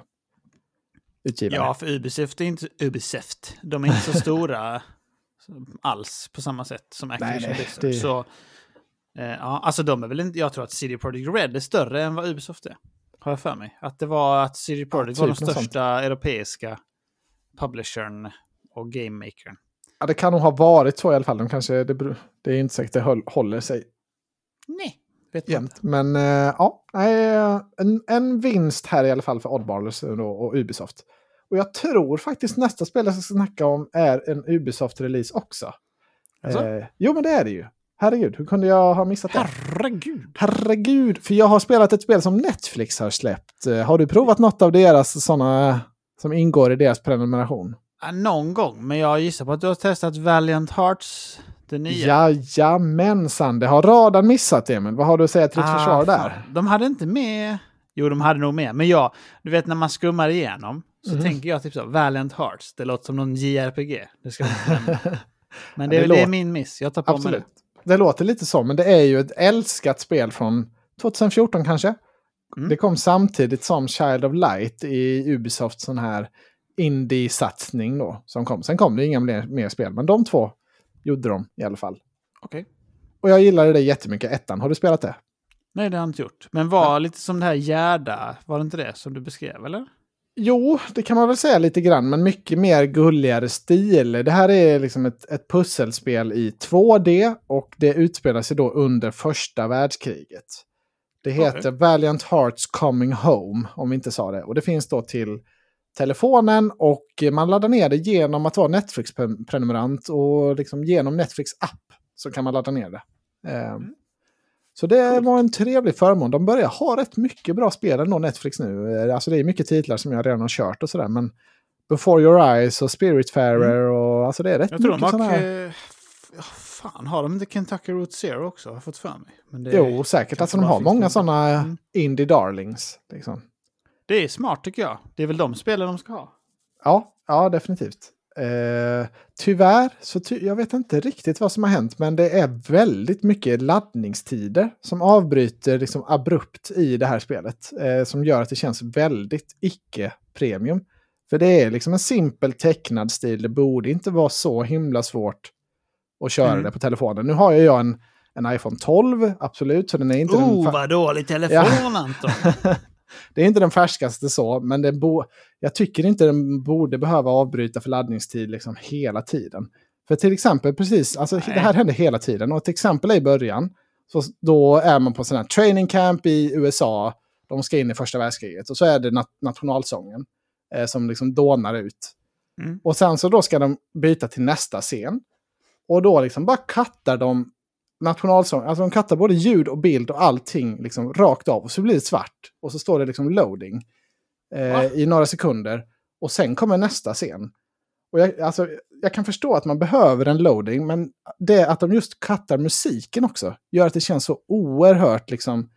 Speaker 2: utgivare.
Speaker 1: Ja, för Ubisoft är inte Ubisoft. De är inte så [laughs] stora alls på samma sätt som Activision
Speaker 2: nej,
Speaker 1: Blizzard.
Speaker 2: det-
Speaker 1: Så, eh, ja, alltså de är väl inte, jag tror att CD Projekt Red är större än vad Ubisoft är. Har jag för mig. Att det var att CD Projekt var
Speaker 2: typ
Speaker 1: den
Speaker 2: något sånt.
Speaker 1: största europeiska publishern och gamemakern.
Speaker 2: Ja, det kan nog ha varit så i alla fall. De kanske, det, det är inte säkert det håller sig
Speaker 1: Nej, vet
Speaker 2: jämt. Men eh, ja, nej, en, en vinst här i alla fall för Oddballers då, och Ubisoft. Och jag tror faktiskt nästa spel jag ska snacka om är en Ubisoft-release också.
Speaker 1: Alltså?
Speaker 2: Eh, jo, men det är det ju. Herregud, hur kunde jag ha missat det?
Speaker 1: Herregud.
Speaker 2: Herregud, för jag har spelat ett spel som Netflix har släppt. Eh, Har du provat något av deras sådana som ingår i deras prenumeration?
Speaker 1: Ja, någon gång, men jag gissar på att du har testat Valiant Hearts, det nya.
Speaker 2: Jajamensan, det har radan missat Emil. Vad har du att säga till ditt
Speaker 1: Ah,
Speaker 2: försvar där?
Speaker 1: fan. De hade inte med... Jo, de hade nog med. Men jag, du vet när man skummar igenom så
Speaker 2: Mm.
Speaker 1: tänker jag typ så, Valiant Hearts. Det låter som någon JRPG. Det ska. [laughs] Men det,
Speaker 2: Ja,
Speaker 1: det,
Speaker 2: det
Speaker 1: är min miss. Jag tar på mig
Speaker 2: Absolut.
Speaker 1: det.
Speaker 2: Det låter lite så, men det är ju ett älskat spel från 2014 kanske.
Speaker 1: Mm.
Speaker 2: Det kom samtidigt som Child of Light i Ubisofts sån här indie-satsning då. Som kom. Sen kom det inga mer, mer spel, men de två gjorde de i alla fall.
Speaker 1: Okej.
Speaker 2: Och jag gillade det jättemycket, ettan. Har du spelat det?
Speaker 1: Nej, det har jag inte gjort. Men var lite som det här Gärda, var det inte det som du beskrev, eller?
Speaker 2: Jo, det kan man väl säga lite grann, men mycket mer gulligare stil. Det här är liksom ett, ett pusselspel i 2D och det utspelar sig då under första världskriget. Det heter Valiant Hearts Coming Home, om vi inte sa det. Och det finns då till telefonen och man laddar ner det genom att vara Netflix-prenumerant och liksom genom Netflix app så kan man ladda ner det. Eh, Så det var en trevlig förmån. De börjar ha rätt mycket bra spel ändå, Netflix nu. Eh, Alltså det är mycket titlar som jag redan har kört och sådär. Men Before Your Eyes och Spiritfarer och alltså det är rätt
Speaker 1: Jag tror de
Speaker 2: mycket
Speaker 1: har...
Speaker 2: sådana här.
Speaker 1: eh, f- ja, Fan, har de inte Kentucky Route Zero också? Har jag fått för mig. Det,
Speaker 2: Jo, säkert. Alltså de har många sådana
Speaker 1: Mm.
Speaker 2: indie darlings. Liksom.
Speaker 1: det är smart tycker jag. Det är väl de spelen de ska ha.
Speaker 2: Ja, ja definitivt. Eh, tyvärr, så ty jag vet inte riktigt vad som har hänt, men det är väldigt mycket laddningstider som avbryter liksom abrupt i det här spelet. Eh, som gör att det känns väldigt icke-premium. För det är liksom en simpel tecknad stil, det borde inte vara så himla svårt att köra
Speaker 1: Mm.
Speaker 2: det på telefonen. Nu har ju jag en, en iPhone 12, absolut, så den är inte den
Speaker 1: Oh,
Speaker 2: fa-
Speaker 1: vad dålig telefon Anton! [laughs]
Speaker 2: det är inte den färskaste så, men det bo jag tycker inte den borde behöva avbryta för laddningstid liksom hela tiden. För till exempel, precis, alltså
Speaker 1: Nej.
Speaker 2: det här händer hela tiden. Och ett exempel är i början, så då är man på sån här training camp i USA. De ska in i första världskriget och så är det nat nationalsången eh, som liksom dånar ut.
Speaker 1: Mm.
Speaker 2: Och sen så då ska de byta till nästa scen. Och då liksom bara kattar de nationalsången. Alltså de kattar både ljud och bild och allting liksom rakt av. Och så blir det svart. Och så står det liksom loading eh, i några sekunder. Och sen kommer nästa scen. Och jag, alltså, jag kan förstå att man behöver en loading, men det att de just kattar musiken också gör att det känns så oerhört liksom...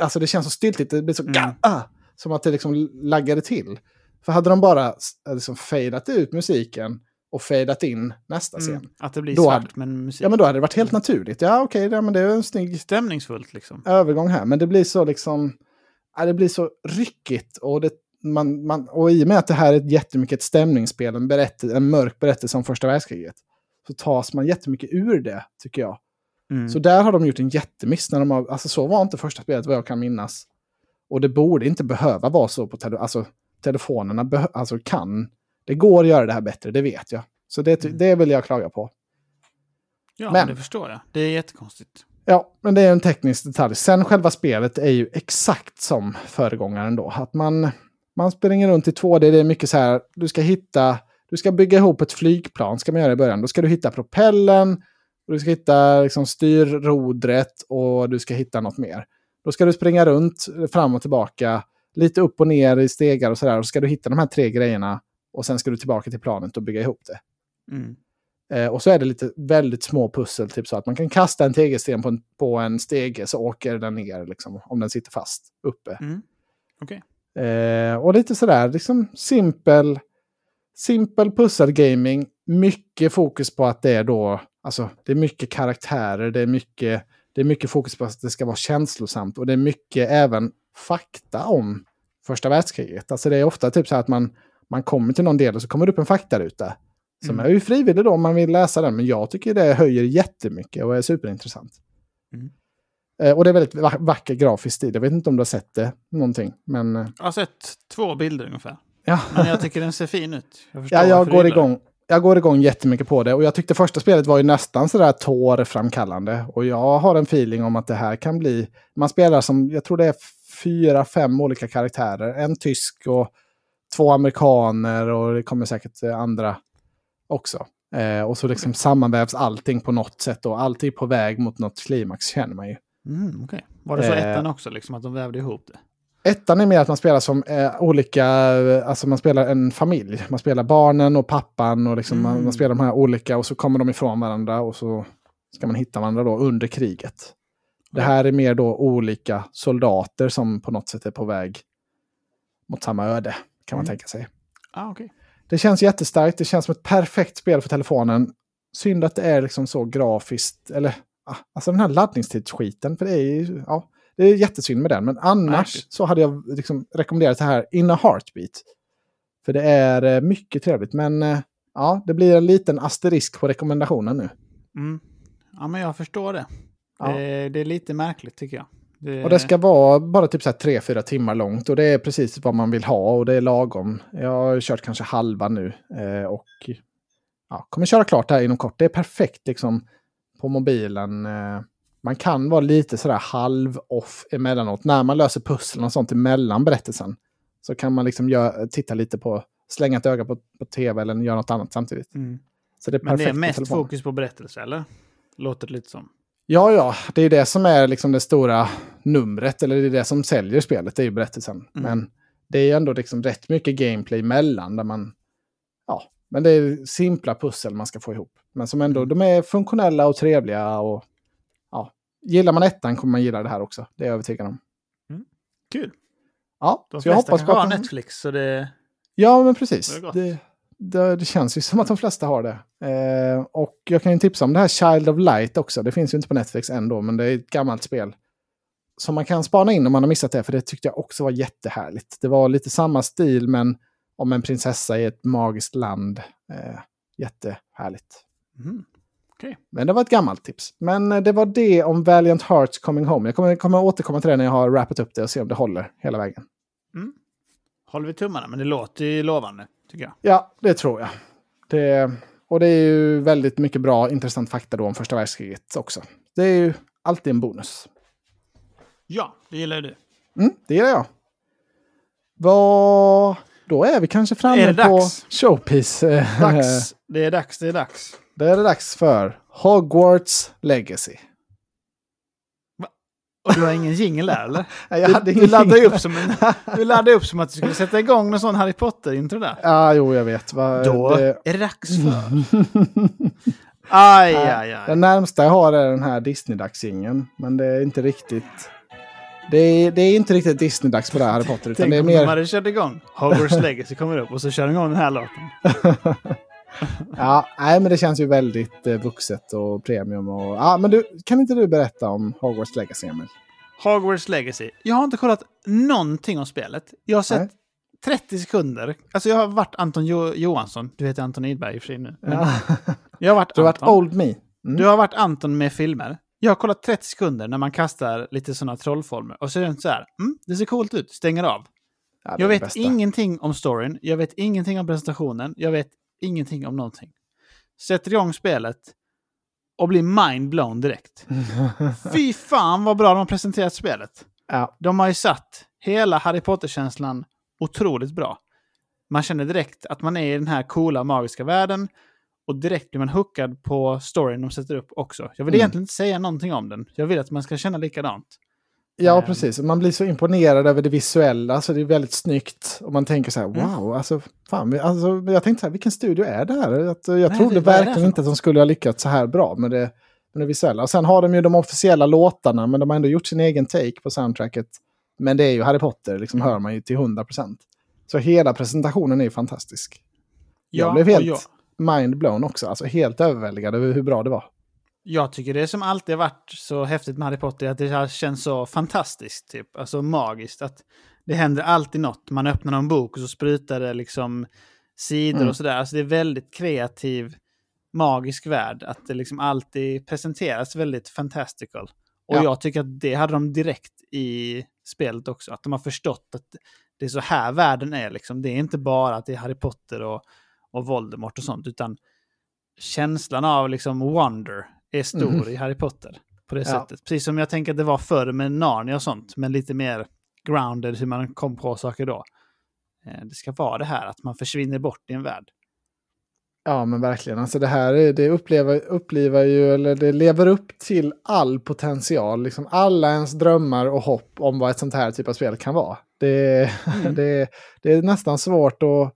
Speaker 2: Alltså det känns så stiltigt, det blir så...
Speaker 1: Mm.
Speaker 2: Ah, som att det liksom laggade till. För hade de bara liksom fadat ut musiken och fadat in nästa scen.
Speaker 1: Mm. Att det blir
Speaker 2: Då
Speaker 1: svart
Speaker 2: hade-
Speaker 1: men musik.
Speaker 2: Ja, men då hade det varit helt naturligt. Ja, okej, ja, men det är en snygg
Speaker 1: Stämningsfullt liksom.
Speaker 2: övergång här. Men det blir så liksom... ja, det blir så ryckigt. Och, det, man, man, och i och med att det här är ett jättemycket ett stämningsspel, en, berättelse, en mörk berättelse om första världskriget, så tas man jättemycket ur det, tycker jag.
Speaker 1: Mm.
Speaker 2: Så där har de gjort en jättemiss. När de har, alltså så var inte första spelet vad jag kan minnas. Och det borde inte behöva vara så på tele, alltså, telefonerna. Beh, alltså kan. Det går att göra det här bättre, det vet jag. Så det,
Speaker 1: Mm.
Speaker 2: det vill jag klaga på.
Speaker 1: ja,
Speaker 2: men-
Speaker 1: det förstår jag. Det är jättekonstigt.
Speaker 2: Ja, men det är en teknisk detalj. Sen själva spelet är ju exakt som föregångaren då. Att man, man springer runt i 2D, det är mycket så här, du ska hitta, du ska bygga ihop ett flygplan, ska man göra i början. Då ska du hitta propellen, och du ska hitta liksom, styrrodret och du ska hitta något mer. Då ska du springa runt fram och tillbaka, lite upp och ner i stegar och sådär. Och så ska du hitta de här tre grejerna och sen ska du tillbaka till planet och bygga ihop det.
Speaker 1: Mm.
Speaker 2: Eh, och så är det lite väldigt små pussel, typ så att man kan kasta en tegelsten på en, på en stege så åker den ner liksom, om den sitter fast uppe.
Speaker 1: Mm. Okej.
Speaker 2: Eh, och lite sådär, liksom simpel, simpel pusselgaming. Mycket fokus på att det är då, alltså det är mycket karaktärer, det är mycket, det är mycket fokus på att det ska vara känslosamt och det är mycket även fakta om första världskriget. Alltså det är ofta typ så att man, man kommer till någon del och så kommer det upp en faktaruta. Som
Speaker 1: Mm.
Speaker 2: är ju frivillig då om man vill läsa den, men jag tycker det höjer jättemycket och är superintressant.
Speaker 1: Mm.
Speaker 2: Eh, och det är väldigt va- vacker grafisk stil. Jag vet inte om du har sett det någonting, men eh,
Speaker 1: Jag har sett två bilder ungefär.
Speaker 2: ja.
Speaker 1: Men jag tycker den ser fin ut. Jag
Speaker 2: Ja, jag går, igång, jag går igång jättemycket på det. Och jag tyckte första spelet var ju nästan sådär tårframkallande. Och jag har en feeling om att det här kan bli... Man spelar som, jag tror det är fyra, fem olika karaktärer. En tysk och två amerikaner och det kommer säkert eh, andra också. Eh, och så liksom sammanvävs allting på något sätt och alltid på väg mot något klimax känner man ju.
Speaker 1: Mm, okej. Var det så
Speaker 2: Eh.
Speaker 1: ettan också, liksom att de vävde ihop det?
Speaker 2: Ettan är mer att man spelar som eh, olika, eh, alltså man spelar en familj. Man spelar barnen och pappan och liksom man,
Speaker 1: Mm.
Speaker 2: man spelar de här olika och så kommer de ifrån varandra och så ska man hitta varandra då under kriget. Det här är mer då olika soldater som på något sätt är på väg mot samma öde, kan man
Speaker 1: Mm.
Speaker 2: tänka sig.
Speaker 1: Ah, okej.
Speaker 2: Det känns jättestarkt, det känns som ett perfekt spel för telefonen. Synd att det är liksom så grafiskt, eller ah, alltså den här laddningstidsskiten, för det är ju, ja, det är jättesynd med den. Men annars
Speaker 1: Märkligt.
Speaker 2: så hade jag liksom rekommenderat det här In a Heartbeat. För det är eh, mycket trevligt, men eh, ja, det blir en liten asterisk på rekommendationen nu.
Speaker 1: Mm. Ja, men jag förstår det.
Speaker 2: Ja.
Speaker 1: Det, det är lite märkligt tycker jag. Det,
Speaker 2: Och det ska vara bara typ så här 3-4 timmar långt och det är precis vad man vill ha och det är lagom. Jag har kört kanske halva nu eh, och ja, kommer köra klart det här inom kort. Det är perfekt liksom på mobilen. Eh, man kan vara lite sådär halv-off emellanåt. När man löser pusslen och sånt emellan berättelsen så kan man liksom gör, titta lite på, slänga ett öga på, på tv eller göra något annat samtidigt.
Speaker 1: Mm.
Speaker 2: Så det är
Speaker 1: Men det
Speaker 2: perfekt
Speaker 1: är mest fokus på berättelse, eller? Låter det lite som.
Speaker 2: Ja, ja, det är det som är liksom det stora numret, eller det är det som säljer spelet, det är ju berättelsen.
Speaker 1: Mm.
Speaker 2: Men det är ju ändå liksom rätt mycket gameplay mellan där man... Ja, men det är simpla pussel man ska få ihop. Men som ändå,
Speaker 1: Mm.
Speaker 2: de är funktionella och trevliga och... Ja, gillar man ettan kommer man gilla det här också, det är jag övertygad om.
Speaker 1: Kul.
Speaker 2: Ja,
Speaker 1: De
Speaker 2: så jag hoppas på
Speaker 1: har
Speaker 2: att de...
Speaker 1: Netflix, så det...
Speaker 2: Ja, men precis. Det, det, det känns ju [laughs] som att de flesta har det. Eh, och jag kan ju tipsa om det här Child of Light också. Det finns ju inte på Netflix ändå, men det är ett gammalt spel. Som man kan spana in om man har missat det, för det tyckte jag också var jättehärligt. Det var lite samma stil, men om en prinsessa i ett magiskt land. Eh, jättehärligt.
Speaker 1: Mm.
Speaker 2: Men det var ett gammalt tips. Men eh, det var det om Valiant Hearts Coming Home. Jag kommer, kommer återkomma till det när jag har wrappat upp det och se om det håller hela vägen.
Speaker 1: Håller vi tummarna, men det låter ju lovande, tycker jag.
Speaker 2: Ja, det tror jag. Det, och det är ju väldigt mycket bra, intressant fakta då om första världskriget också. Det är ju alltid en bonus.
Speaker 1: Ja, det gillar du.
Speaker 2: Mm, det gillar jag. Vad... Då är vi kanske framme
Speaker 1: det
Speaker 2: på showpiece.
Speaker 1: Dags. [laughs] Det är dags, det är dags.
Speaker 2: Då är det dags för Hogwarts Legacy.
Speaker 1: Och du har ingen jingle där, eller? [laughs]
Speaker 2: Nej, Jag
Speaker 1: Du,
Speaker 2: hade
Speaker 1: du,
Speaker 2: ingen
Speaker 1: laddade
Speaker 2: jingle.
Speaker 1: upp som en, [laughs] du laddade upp som att du skulle sätta igång någon sån Harry Potter-intro där.
Speaker 2: Ja, jo, jag vet. Va,
Speaker 1: Då
Speaker 2: det...
Speaker 1: är det dags för... Aj, [laughs] aj, aj.
Speaker 2: närmsta jag har är den här Disney-dagsingen. Men det är inte riktigt... Det är, det är inte riktigt Disney-dags på det här Harry Potter. Utan
Speaker 1: Tänk
Speaker 2: det är
Speaker 1: om
Speaker 2: mer...
Speaker 1: de hade kört igång. Hogwarts Legacy kommer upp och så kör de igång den här låten. [laughs]
Speaker 2: Ja, nej, men det känns ju väldigt eh, vuxet och premium. Och, ja, men du, kan inte du berätta om Hogwarts Legacy, Emil?
Speaker 1: Hogwarts Legacy. Jag har inte kollat någonting om spelet. Jag har sett
Speaker 2: Nej.
Speaker 1: 30 sekunder. Alltså jag har varit Anton jo Johansson. Du heter Anton Idberg i och för sig nu.
Speaker 2: Ja. [laughs]
Speaker 1: Jag har varit
Speaker 2: Du har varit
Speaker 1: Anton.
Speaker 2: old me. Mm.
Speaker 1: Du har varit Anton med filmer. Jag har kollat 30 sekunder när man kastar lite sådana trollformer. Och så är det så här, mm, det ser coolt ut, stänger av.
Speaker 2: Ja,
Speaker 1: Jag vet ingenting om storyn, jag vet ingenting om presentationen, jag vet ingenting om någonting. Sätter igång spelet och blir mind-blown direkt. [laughs] Fy fan vad bra de har presenterat spelet.
Speaker 2: ja.
Speaker 1: De har ju satt hela Harry Potter-känslan otroligt bra. Man känner direkt att man är i den här coola magiska världen och direkt blir man hookad på storyn de sätter upp också. Jag vill
Speaker 2: Mm.
Speaker 1: egentligen inte säga någonting om den. Jag vill att man ska känna likadant.
Speaker 2: Ja,
Speaker 1: Ehm.
Speaker 2: precis. Man blir så imponerad över det visuella, så det är väldigt snyggt. Och man tänker så här,
Speaker 1: Mm.
Speaker 2: wow, alltså, fan, alltså, jag tänkte så här, vilken studio är det här? Att, eh, jag
Speaker 1: Nej,
Speaker 2: trodde verkligen inte att de skulle ha lyckats så här bra med det, med det visuella. Och sen har de ju de officiella låtarna, men de har ändå gjort sin egen take på soundtracket. Men det är ju Harry Potter, liksom
Speaker 1: Mm.
Speaker 2: hör man ju till 100%. Så hela presentationen är ju fantastisk. Jag
Speaker 1: Ja,
Speaker 2: blev
Speaker 1: och
Speaker 2: helt
Speaker 1: jag-
Speaker 2: mind-blown också, alltså helt överväldigad över hur bra det var.
Speaker 1: Jag tycker det som alltid har varit så häftigt med Harry Potter är att det har känts så fantastiskt, typ. Alltså magiskt. Att det händer alltid något. Man öppnar någon bok och så sprutar det liksom sidor
Speaker 2: Mm.
Speaker 1: och sådär. Alltså det är väldigt kreativ, magisk värld. Att det liksom alltid presenteras väldigt fantastical. Och
Speaker 2: Ja.
Speaker 1: jag tycker att det hade de direkt i spelet också. Att de har förstått att det är så här världen är. Liksom. Det är inte bara att det är Harry Potter och, och Voldemort och sånt, utan känslan av liksom wonder är stor
Speaker 2: Mhm.
Speaker 1: i Harry Potter. På det
Speaker 2: Ja.
Speaker 1: sättet. Precis som jag tänker att det var förr med Narnia och sånt, men lite mer grounded hur man kom på saker då. Eh, Det ska vara det här att man försvinner bort i en värld.
Speaker 2: Ja, men verkligen. Alltså det här är- det upplever, upplever ju, eller det lever upp till all potential. Liksom alla ens drömmar och hopp om vad ett sånt här typ av spel kan vara. Det,
Speaker 1: Mm. [laughs]
Speaker 2: det, det är nästan svårt att,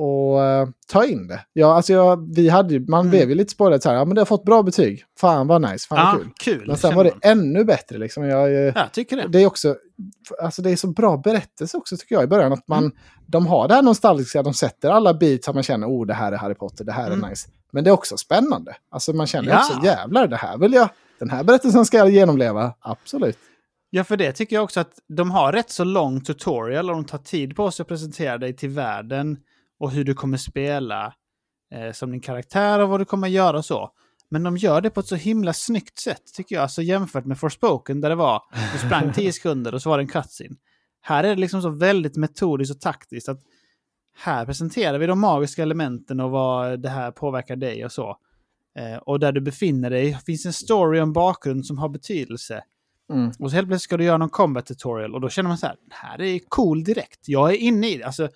Speaker 2: att eh, ta in det. Ja, alltså jag, vi hade man
Speaker 1: Mm.
Speaker 2: blev ju lite spårade så här, ja men det har fått bra betyg. Fan vad nice, fan vad
Speaker 1: ja,
Speaker 2: kul.
Speaker 1: kul.
Speaker 2: Men sen var det
Speaker 1: man.
Speaker 2: ännu bättre liksom. Jag, eh,
Speaker 1: Ja, jag tycker det.
Speaker 2: det är också, alltså det är så bra berättelse också tycker jag i början. Att man,
Speaker 1: Mm.
Speaker 2: De har det här nostalgiska, de sätter alla beats som man känner, oh det här är Harry Potter, det här är
Speaker 1: Mm.
Speaker 2: nice. Men det är också spännande. Alltså man känner
Speaker 1: Ja.
Speaker 2: också, jävlar det här vill jag, den här berättelsen ska jag genomleva. Absolut.
Speaker 1: Ja, för det tycker jag också att de har rätt så lång tutorial och de tar tid på sig att presentera dig till världen och hur du kommer spela eh, som din karaktär och vad du kommer göra och så. Men de gör det på ett så himla snyggt sätt tycker jag, alltså jämfört med Forspoken där det var, du sprang [laughs] 10 sekunder och så var det en cutscene. Här är det liksom så väldigt metodiskt och taktiskt att här presenterar vi de magiska elementen och vad det här påverkar dig och så. Eh, och där du befinner dig finns en story och en bakgrund som har betydelse.
Speaker 2: Mm.
Speaker 1: Och så helt plötsligt ska du göra någon combat tutorial och då känner man så här, det här är cool direkt. Jag är inne i det. Alltså,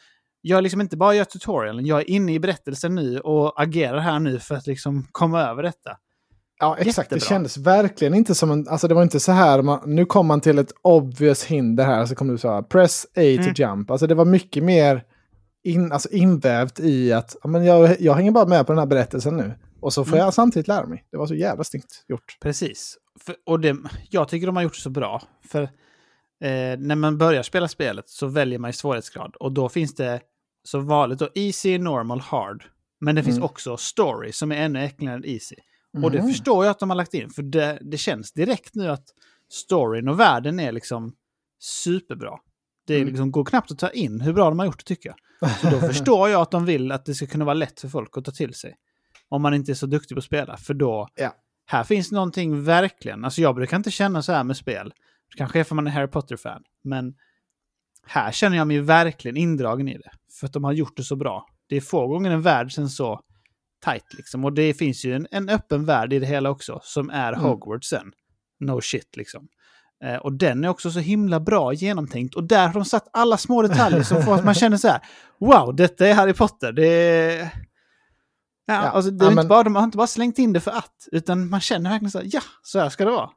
Speaker 1: jag liksom inte bara gör tutorialen, jag är inne i berättelsen nu och agerar här nu för att liksom komma över detta.
Speaker 2: Ja, exakt. Det
Speaker 1: Jättebra.
Speaker 2: kändes verkligen inte som en... Alltså det var inte så här, man, nu kom man till ett obvious hinder här, så kom du så här, press A
Speaker 1: Mm.
Speaker 2: to jump. Alltså det var mycket mer in, alltså invävt i att, ja, men jag, jag hänger bara med på den här berättelsen nu. Och så får
Speaker 1: Mm.
Speaker 2: jag samtidigt lära mig. Det var så jävla snyggt gjort.
Speaker 1: Precis. För, och det, jag tycker de har gjort det så bra. För eh, när man börjar spela spelet så väljer man i svårighetsgrad. Och då finns det så vanligt då easy, normal, hard. Men det finns
Speaker 2: Mm.
Speaker 1: också story som är ännu äckligare än easy. Och det
Speaker 2: Mhm.
Speaker 1: förstår jag att de har lagt in. För det, det känns direkt nu att storyn och världen är liksom superbra. Det är
Speaker 2: Mm.
Speaker 1: liksom, går knappt att ta in hur bra de har gjort det tycker jag. Så då [laughs] förstår jag att de vill att det ska kunna vara lätt för folk att ta till sig. Om man inte är så duktig på att spela. För då,
Speaker 2: Ja.
Speaker 1: här finns någonting verkligen. Alltså jag brukar inte känna så här med spel. Det kanske är för man är Harry Potter-fan. Men här känner jag mig verkligen indragen i det. För att de har gjort det så bra. Det är få gånger en värld känns så tight liksom. Och det finns ju en, en öppen värld i det hela också. Som är
Speaker 2: Mm.
Speaker 1: Hogwarts sen. No shit liksom. Eh, och den är också så himla bra genomtänkt. Och där har de satt alla små detaljer som får att man känner så här. Wow, detta är Harry Potter. Det är... Ja,
Speaker 2: Ja,
Speaker 1: alltså, det är
Speaker 2: ja,
Speaker 1: inte
Speaker 2: men-
Speaker 1: bara, de har inte bara slängt in det för att. Utan man känner verkligen så här, ja, så här ska det vara.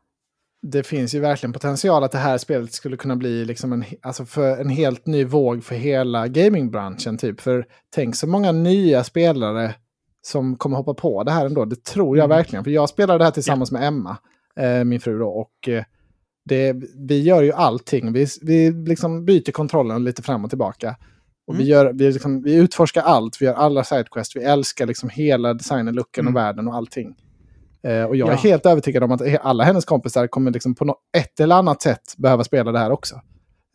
Speaker 2: Det finns ju verkligen potential att det här spelet skulle kunna bli liksom en, alltså för en helt ny våg för hela gamingbranschen. Typ. För tänk så många nya spelare som kommer hoppa på det här ändå. Det tror jag
Speaker 1: Mm.
Speaker 2: verkligen. För jag spelar det här tillsammans med Emma, eh, min fru. Då, och eh, det, vi gör ju allting. Vi, vi liksom byter kontrollen lite fram och tillbaka. Och vi,
Speaker 1: Mm.
Speaker 2: gör, vi, liksom, vi utforskar allt. Vi gör alla sidequests. Vi älskar liksom hela designen, looken
Speaker 1: Mm.
Speaker 2: och världen och allting. Eh, och jag är
Speaker 1: Ja.
Speaker 2: helt övertygad om att alla hennes kompisar kommer liksom på något, ett eller annat sätt behöva spela det här också.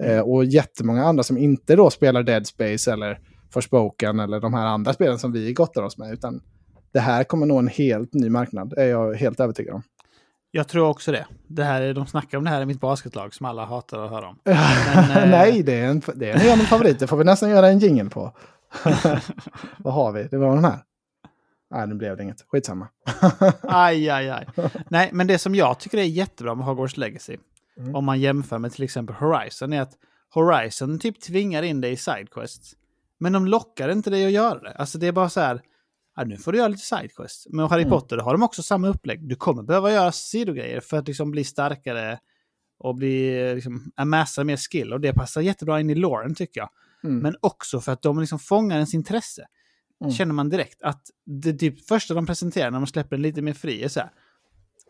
Speaker 2: Eh, och jättemånga andra som inte då spelar Dead Space eller Forspoken eller de här andra spelen som vi gottar oss med. Utan det här kommer nå en helt ny marknad, är jag helt övertygad om.
Speaker 1: Jag tror också det. det här, är- de snackar om det här i mitt basketlag som alla hatar att höra om. [laughs] eh,
Speaker 2: Nej, det är en, det är en favorit. Det får vi nästan göra en jingle på. [laughs] [laughs] Vad har vi? Det var den här. Nej, nu blev det inget. Skitsamma.
Speaker 1: Aj, aj, aj. [laughs] Nej, men det som jag tycker är jättebra med Hogwarts Legacy,
Speaker 2: Mm.
Speaker 1: om man jämför med till exempel Horizon, är att Horizon typ tvingar in dig i sidequests. Men de lockar inte dig att göra det. Alltså det är bara så här, ja, nu får du göra lite sidequests. Men Harry
Speaker 2: Mm.
Speaker 1: Potter, har de också samma upplägg. Du kommer behöva göra sidogrejer för att liksom bli starkare och bli, liksom, amassa mer skill. Och det passar jättebra in i Lauren tycker jag.
Speaker 2: Mm.
Speaker 1: Men också för att de liksom fångar ens intresse.
Speaker 2: Mm.
Speaker 1: Känner man direkt att det typ första de presenterar när de släpper den lite mer fri är så här.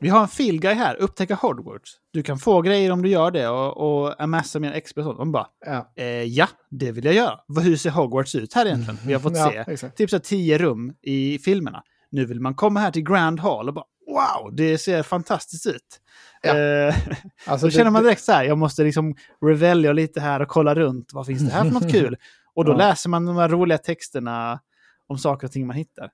Speaker 1: Vi har en feel guy här, upptäcka Hogwarts. Du kan få grejer om du gör det och, och amassa mer XP och sånt. De bara,
Speaker 2: Ja.
Speaker 1: eh, ja, det vill jag göra. Hur ser Hogwarts ut här egentligen? Vi har fått [laughs]
Speaker 2: Ja,
Speaker 1: se
Speaker 2: exakt.
Speaker 1: typ så tio rum i filmerna. Nu vill man komma här till Grand Hall och bara, wow, det ser fantastiskt ut.
Speaker 2: Ja.
Speaker 1: Eh, [laughs]
Speaker 2: Alltså, [laughs]
Speaker 1: då
Speaker 2: det-
Speaker 1: känner man direkt så här, jag måste liksom revelja lite här och kolla runt. Vad finns det här för något kul? Och då
Speaker 2: Ja.
Speaker 1: läser man de här roliga texterna om saker och ting man hittar.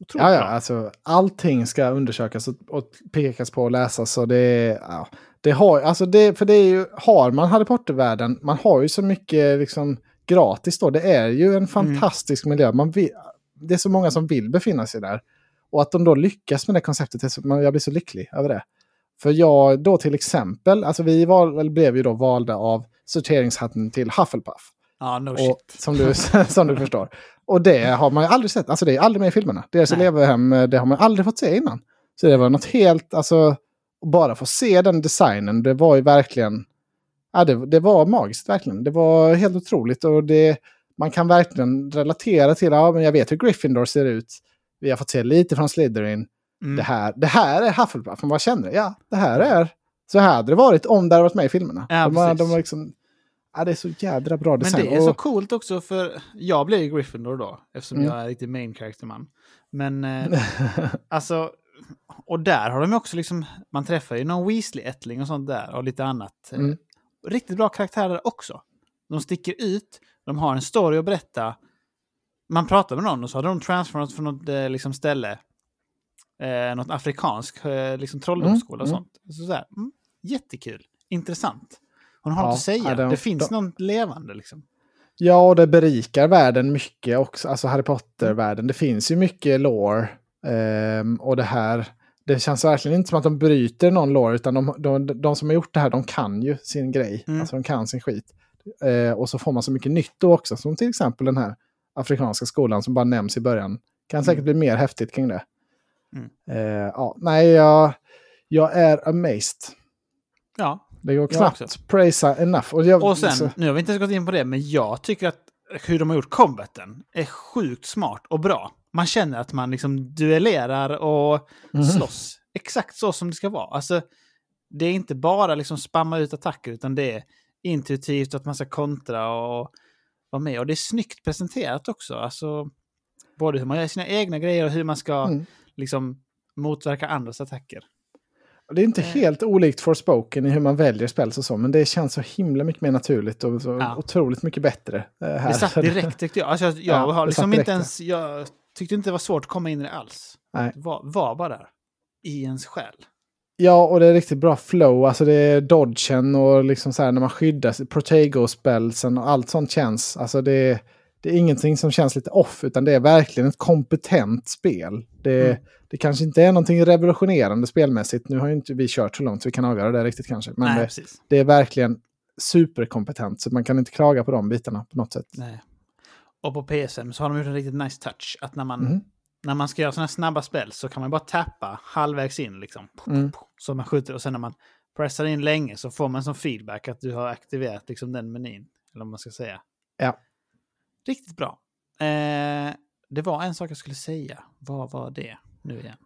Speaker 1: Otroligt
Speaker 2: Ja, ja,
Speaker 1: bra.
Speaker 2: alltså allting ska undersökas och, pekas på och läsas. Och det, ja, det har, alltså det, för det är ju, har man Harry Potter-världen, man har ju så mycket liksom gratis då. Det är ju en fantastisk miljö. Man vill, det är så många som vill befinna sig där. Och att de då lyckas med det konceptet, så, jag blir så lycklig över det. För jag då till exempel, alltså vi eller blev ju då valda av sorteringshatten till Hufflepuff.
Speaker 1: Ja, no
Speaker 2: Och, som, du, [laughs] som du förstår. Och det har man ju aldrig sett. Alltså det är aldrig med i filmerna. Deras
Speaker 1: Nej.
Speaker 2: elevhem, det har man aldrig fått se innan. Så det var något helt, alltså, bara få se den designen, det var ju verkligen, ja det, det var magiskt verkligen. Det var helt otroligt och det, man kan verkligen relatera till, ja men jag vet hur Gryffindor ser ut. Vi har fått se lite från Slytherin.
Speaker 1: Mm.
Speaker 2: Det, här, det här är Hufflepuff, man bara känner det. Ja, det här är, så här hade det varit om det hade varit med i filmerna.
Speaker 1: Ja,
Speaker 2: de, de har liksom, ja det är så jädra bra
Speaker 1: Men
Speaker 2: design.
Speaker 1: det är så
Speaker 2: Och-
Speaker 1: coolt också för jag blev ju Gryffindor då, eftersom
Speaker 2: Mm.
Speaker 1: jag är riktigt main character-man. Men eh, [laughs] alltså, och där har de också liksom, man träffar ju någon Weasley-ättling och sånt där och lite annat. Eh,
Speaker 2: Mm.
Speaker 1: Riktigt bra karaktärer också. De sticker ut, de har en story att berätta. Man pratar med någon och så har de transferat från något eh, liksom ställe. Eh, något afrikansk eh, liksom trolldomsskola och
Speaker 2: Mm,
Speaker 1: sånt. Så så här, mm, jättekul, intressant. Hon har
Speaker 2: Ja,
Speaker 1: något att säga,
Speaker 2: de-
Speaker 1: det finns
Speaker 2: de-
Speaker 1: något levande liksom.
Speaker 2: Ja, och det berikar världen mycket också. Alltså Harry Potter-världen. Det finns ju mycket lore. ehm, och det här, det känns verkligen inte som att de bryter någon lore, utan de, de, de som har gjort det här, de kan ju sin grej.
Speaker 1: Mm.
Speaker 2: Alltså de kan sin skit. Eh, och så får man så mycket nytt då också, som till exempel den här afrikanska skolan som bara nämns i början. Kan säkert bli mer häftigt kring det.
Speaker 1: Mm.
Speaker 2: Eh, ja, nej, jag, jag är amazed.
Speaker 1: Ja,
Speaker 2: Det går knappt praisa enough. Och, jag,
Speaker 1: Och sen,
Speaker 2: så-
Speaker 1: nu har vi inte ens gått in på det, men jag tycker att hur de har gjort combaten är sjukt smart och bra. Man känner att man liksom duellerar och
Speaker 2: Mhm.
Speaker 1: slåss. Exakt så som det ska vara. Alltså, det är inte bara liksom spamma ut attacker, utan det är intuitivt att man ska kontra och vara med. Och det är snyggt presenterat också. Alltså, både hur man gör sina egna grejer och hur man ska
Speaker 2: Mm.
Speaker 1: liksom motverka andras attacker.
Speaker 2: Det är inte
Speaker 1: Eh.
Speaker 2: helt olikt Forspoken i hur man väljer spel och så, men det känns så himla mycket mer naturligt och så
Speaker 1: Ja.
Speaker 2: otroligt mycket bättre. eh, här.
Speaker 1: Det satt [laughs] direkt tyckte jag. Alltså, jag jag
Speaker 2: Ja,
Speaker 1: har liksom inte ens... Jag tyckte inte det var svårt att komma in i det alls.
Speaker 2: Nej.
Speaker 1: Var, var bara där. I ens själ.
Speaker 2: Ja, och det är riktigt bra flow. Alltså det är dodgen och liksom så här när man skyddar sig, Protego-spelsen och allt sånt känns. Alltså det är, det är ingenting som känns lite off, utan det är verkligen ett kompetent spel. Det,
Speaker 1: Mm.
Speaker 2: det kanske inte är någonting revolutionerande spelmässigt. Nu har ju inte vi kört så långt så vi kan avgöra det riktigt kanske. Men
Speaker 1: Nej,
Speaker 2: det, det är verkligen superkompetent, så man kan inte klaga på de bitarna på något sätt.
Speaker 1: Nej. Och på PSM så har de gjort en riktigt nice touch. Att när man,
Speaker 2: Mhm.
Speaker 1: när man ska göra sådana snabba spel så kan man bara tappa halvvägs in liksom.
Speaker 2: Mm.
Speaker 1: Så man skjuter och sen när man pressar in länge så får man som feedback att du har aktiverat liksom den menyn. Eller vad man ska säga.
Speaker 2: Ja.
Speaker 1: Riktigt bra. Eh, det var en sak jag skulle säga. Vad var det nu igen?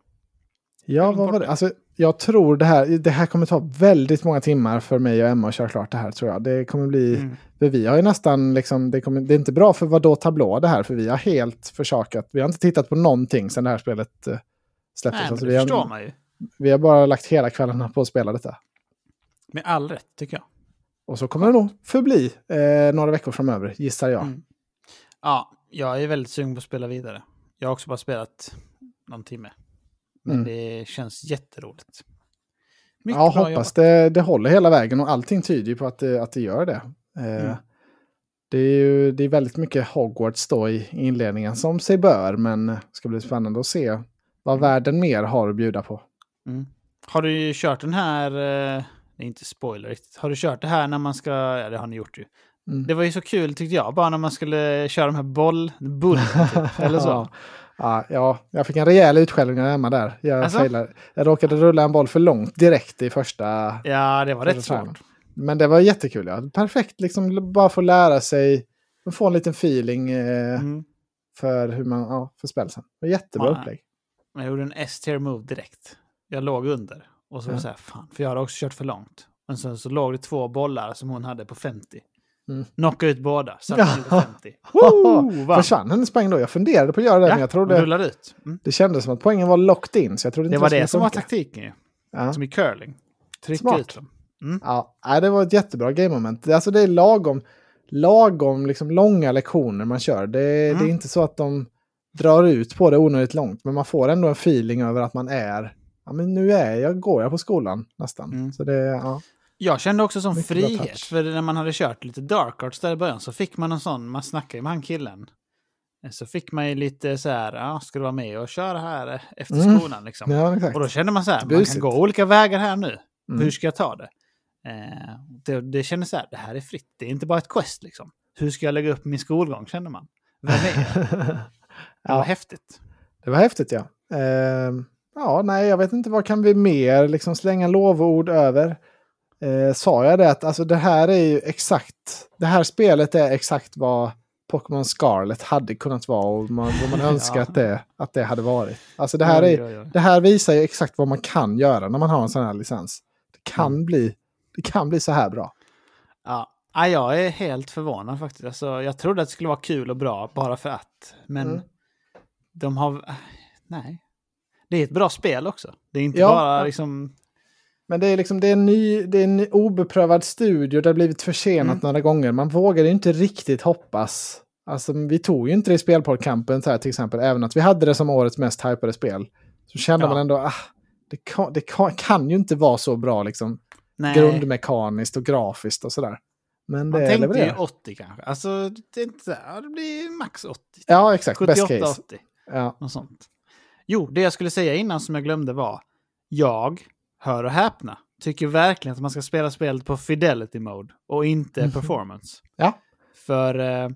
Speaker 2: Ja, vad var det? Alltså, jag tror det här, det här kommer ta väldigt många timmar för mig och Emma att köra klart det här tror jag. Det kommer bli,
Speaker 1: Mm.
Speaker 2: för vi har ju nästan, liksom, det, kommer, det är inte bra för vad då tablå det här, för vi har helt försakat. Vi har inte tittat på någonting sedan det här spelet uh, släpptes.
Speaker 1: Nej, men
Speaker 2: alltså, vi har. Vi har bara lagt hela kvällarna på att spela detta.
Speaker 1: Med all rätt, tycker jag.
Speaker 2: Och så kommer det nog förbli eh, några veckor framöver, gissar jag.
Speaker 1: Mm. Ja, jag är väldigt sugen på att spela vidare. Jag har också bara spelat någon timme. Men
Speaker 2: Mm.
Speaker 1: det känns jätteroligt. Mycket
Speaker 2: Ja, hoppas det, det håller hela vägen och allting tyder ju på att det, att det gör det. Eh,
Speaker 1: Mm.
Speaker 2: Det är ju det är väldigt mycket Hogwarts då i inledningen som sig bör, men det ska bli spännande att se vad världen mer har att bjuda på.
Speaker 1: Mm. Har du kört den här, eh, det är inte spoiler riktigt, har du kört det här när man ska, ja det har ni gjort ju.
Speaker 2: Mm.
Speaker 1: Det var ju så kul tyckte jag, bara när man skulle köra de här boll, bullen typ, [laughs] eller så.
Speaker 2: Ja. Ja, ja, jag fick en rejäl utskällning av Emma där. Jag,
Speaker 1: Alltså?
Speaker 2: jag råkade rulla en boll för långt direkt i första.
Speaker 1: Ja, det var rätt svårt.
Speaker 2: Men det var jättekul. Ja. Perfekt, liksom bara få lära sig, få en liten feeling eh,
Speaker 1: Mm.
Speaker 2: för hur man, ja, för spelsen. Det var jättebra
Speaker 1: Ja.
Speaker 2: upplägg.
Speaker 1: Jag gjorde en S-tier move direkt. Jag låg under. Och så var det så här, fan, för jag hade också kört för långt. Men sen så låg det två bollar som hon hade på 50.
Speaker 2: Mm.
Speaker 1: Knocka ut båda,
Speaker 2: Ja.
Speaker 1: henne på 50. Woo, vann.
Speaker 2: Försvann hennes poäng då? Jag funderade på att göra det, men jag trodde
Speaker 1: rullade ut. Mm.
Speaker 2: det kändes som att poängen var locked in. Så jag trodde inte
Speaker 1: Det var det som var taktiken ju.
Speaker 2: Ja.
Speaker 1: Som i curling. Trycka
Speaker 2: Smart.
Speaker 1: ut dem. Mm.
Speaker 2: Ja, det var ett jättebra game-moment. Alltså det är lagom, lagom liksom långa lektioner man kör. Det,
Speaker 1: Mm.
Speaker 2: det är inte så att de drar ut på det onödigt långt, men man får ändå en feeling över att man är, ja men nu är jag, går jag på skolan nästan.
Speaker 1: Mm.
Speaker 2: Så det, ja.
Speaker 1: Jag kände också som
Speaker 2: Mycket
Speaker 1: frihet, för när man hade kört lite Dark Arts där i början så fick man en sån, man snackade ju med han killen. Eh, Så fick man ju lite så här, ja, ska du vara med och köra här eh, efter
Speaker 2: Mm.
Speaker 1: skolan liksom.
Speaker 2: ja.
Speaker 1: Och då kände man så här, man kan gå olika vägar här nu.
Speaker 2: Mm.
Speaker 1: Hur ska jag ta det? Eh, det? Det kändes så här, det här är fritt, det är inte bara ett quest liksom. Hur ska jag lägga upp min skolgång, kände man. Vem är jag? [laughs] Det var häftigt.
Speaker 2: Det var häftigt ja. Ehm, ja, nej, jag vet inte vad kan vi mer liksom slänga lovord över. Eh, sa jag det att alltså det här är ju exakt, det här spelet är exakt vad Pokémon Scarlet hade kunnat vara och man, vad man [laughs] önskar
Speaker 1: Ja.
Speaker 2: att, det, att det hade varit. Alltså det här,
Speaker 1: Oj,
Speaker 2: är,
Speaker 1: oj, oj.
Speaker 2: det här visar ju exakt vad man kan göra när man har en sån här licens. Det kan,
Speaker 1: Mm.
Speaker 2: bli, det kan bli så här bra.
Speaker 1: Ja. Ja, jag är helt förvånad faktiskt. Alltså, jag trodde att det skulle vara kul och bra bara för att. Men
Speaker 2: Mm.
Speaker 1: de har... Nej. Det är ett bra spel också. Det är inte
Speaker 2: Ja.
Speaker 1: bara liksom...
Speaker 2: Men det är liksom det är en ny, det är en obeprövad studio. Det har blivit försenat
Speaker 1: Mm.
Speaker 2: några gånger. Man vågar ju inte riktigt hoppas. Alltså vi tog ju inte det i spelpoddkampen här till exempel. Även att vi hade det som årets mest hypade spel. Så kände
Speaker 1: Ja.
Speaker 2: man ändå, ah, det, kan, det kan, kan ju inte vara så bra liksom.
Speaker 1: Nej.
Speaker 2: Grundmekaniskt och grafiskt och sådär. Men
Speaker 1: Man
Speaker 2: det
Speaker 1: tänkte ju
Speaker 2: levererar.
Speaker 1: 80 kanske. Alltså, det, är inte så här, det blir max 80.
Speaker 2: Ja, exakt. Best
Speaker 1: 78,
Speaker 2: case.
Speaker 1: 80.
Speaker 2: Ja.
Speaker 1: Något sånt. Jo, det jag skulle säga innan som jag glömde var. Jag, hör och häpna, tycker verkligen att man ska spela spelet på fidelity mode och inte
Speaker 2: Mhm.
Speaker 1: performance.
Speaker 2: Ja.
Speaker 1: För eh,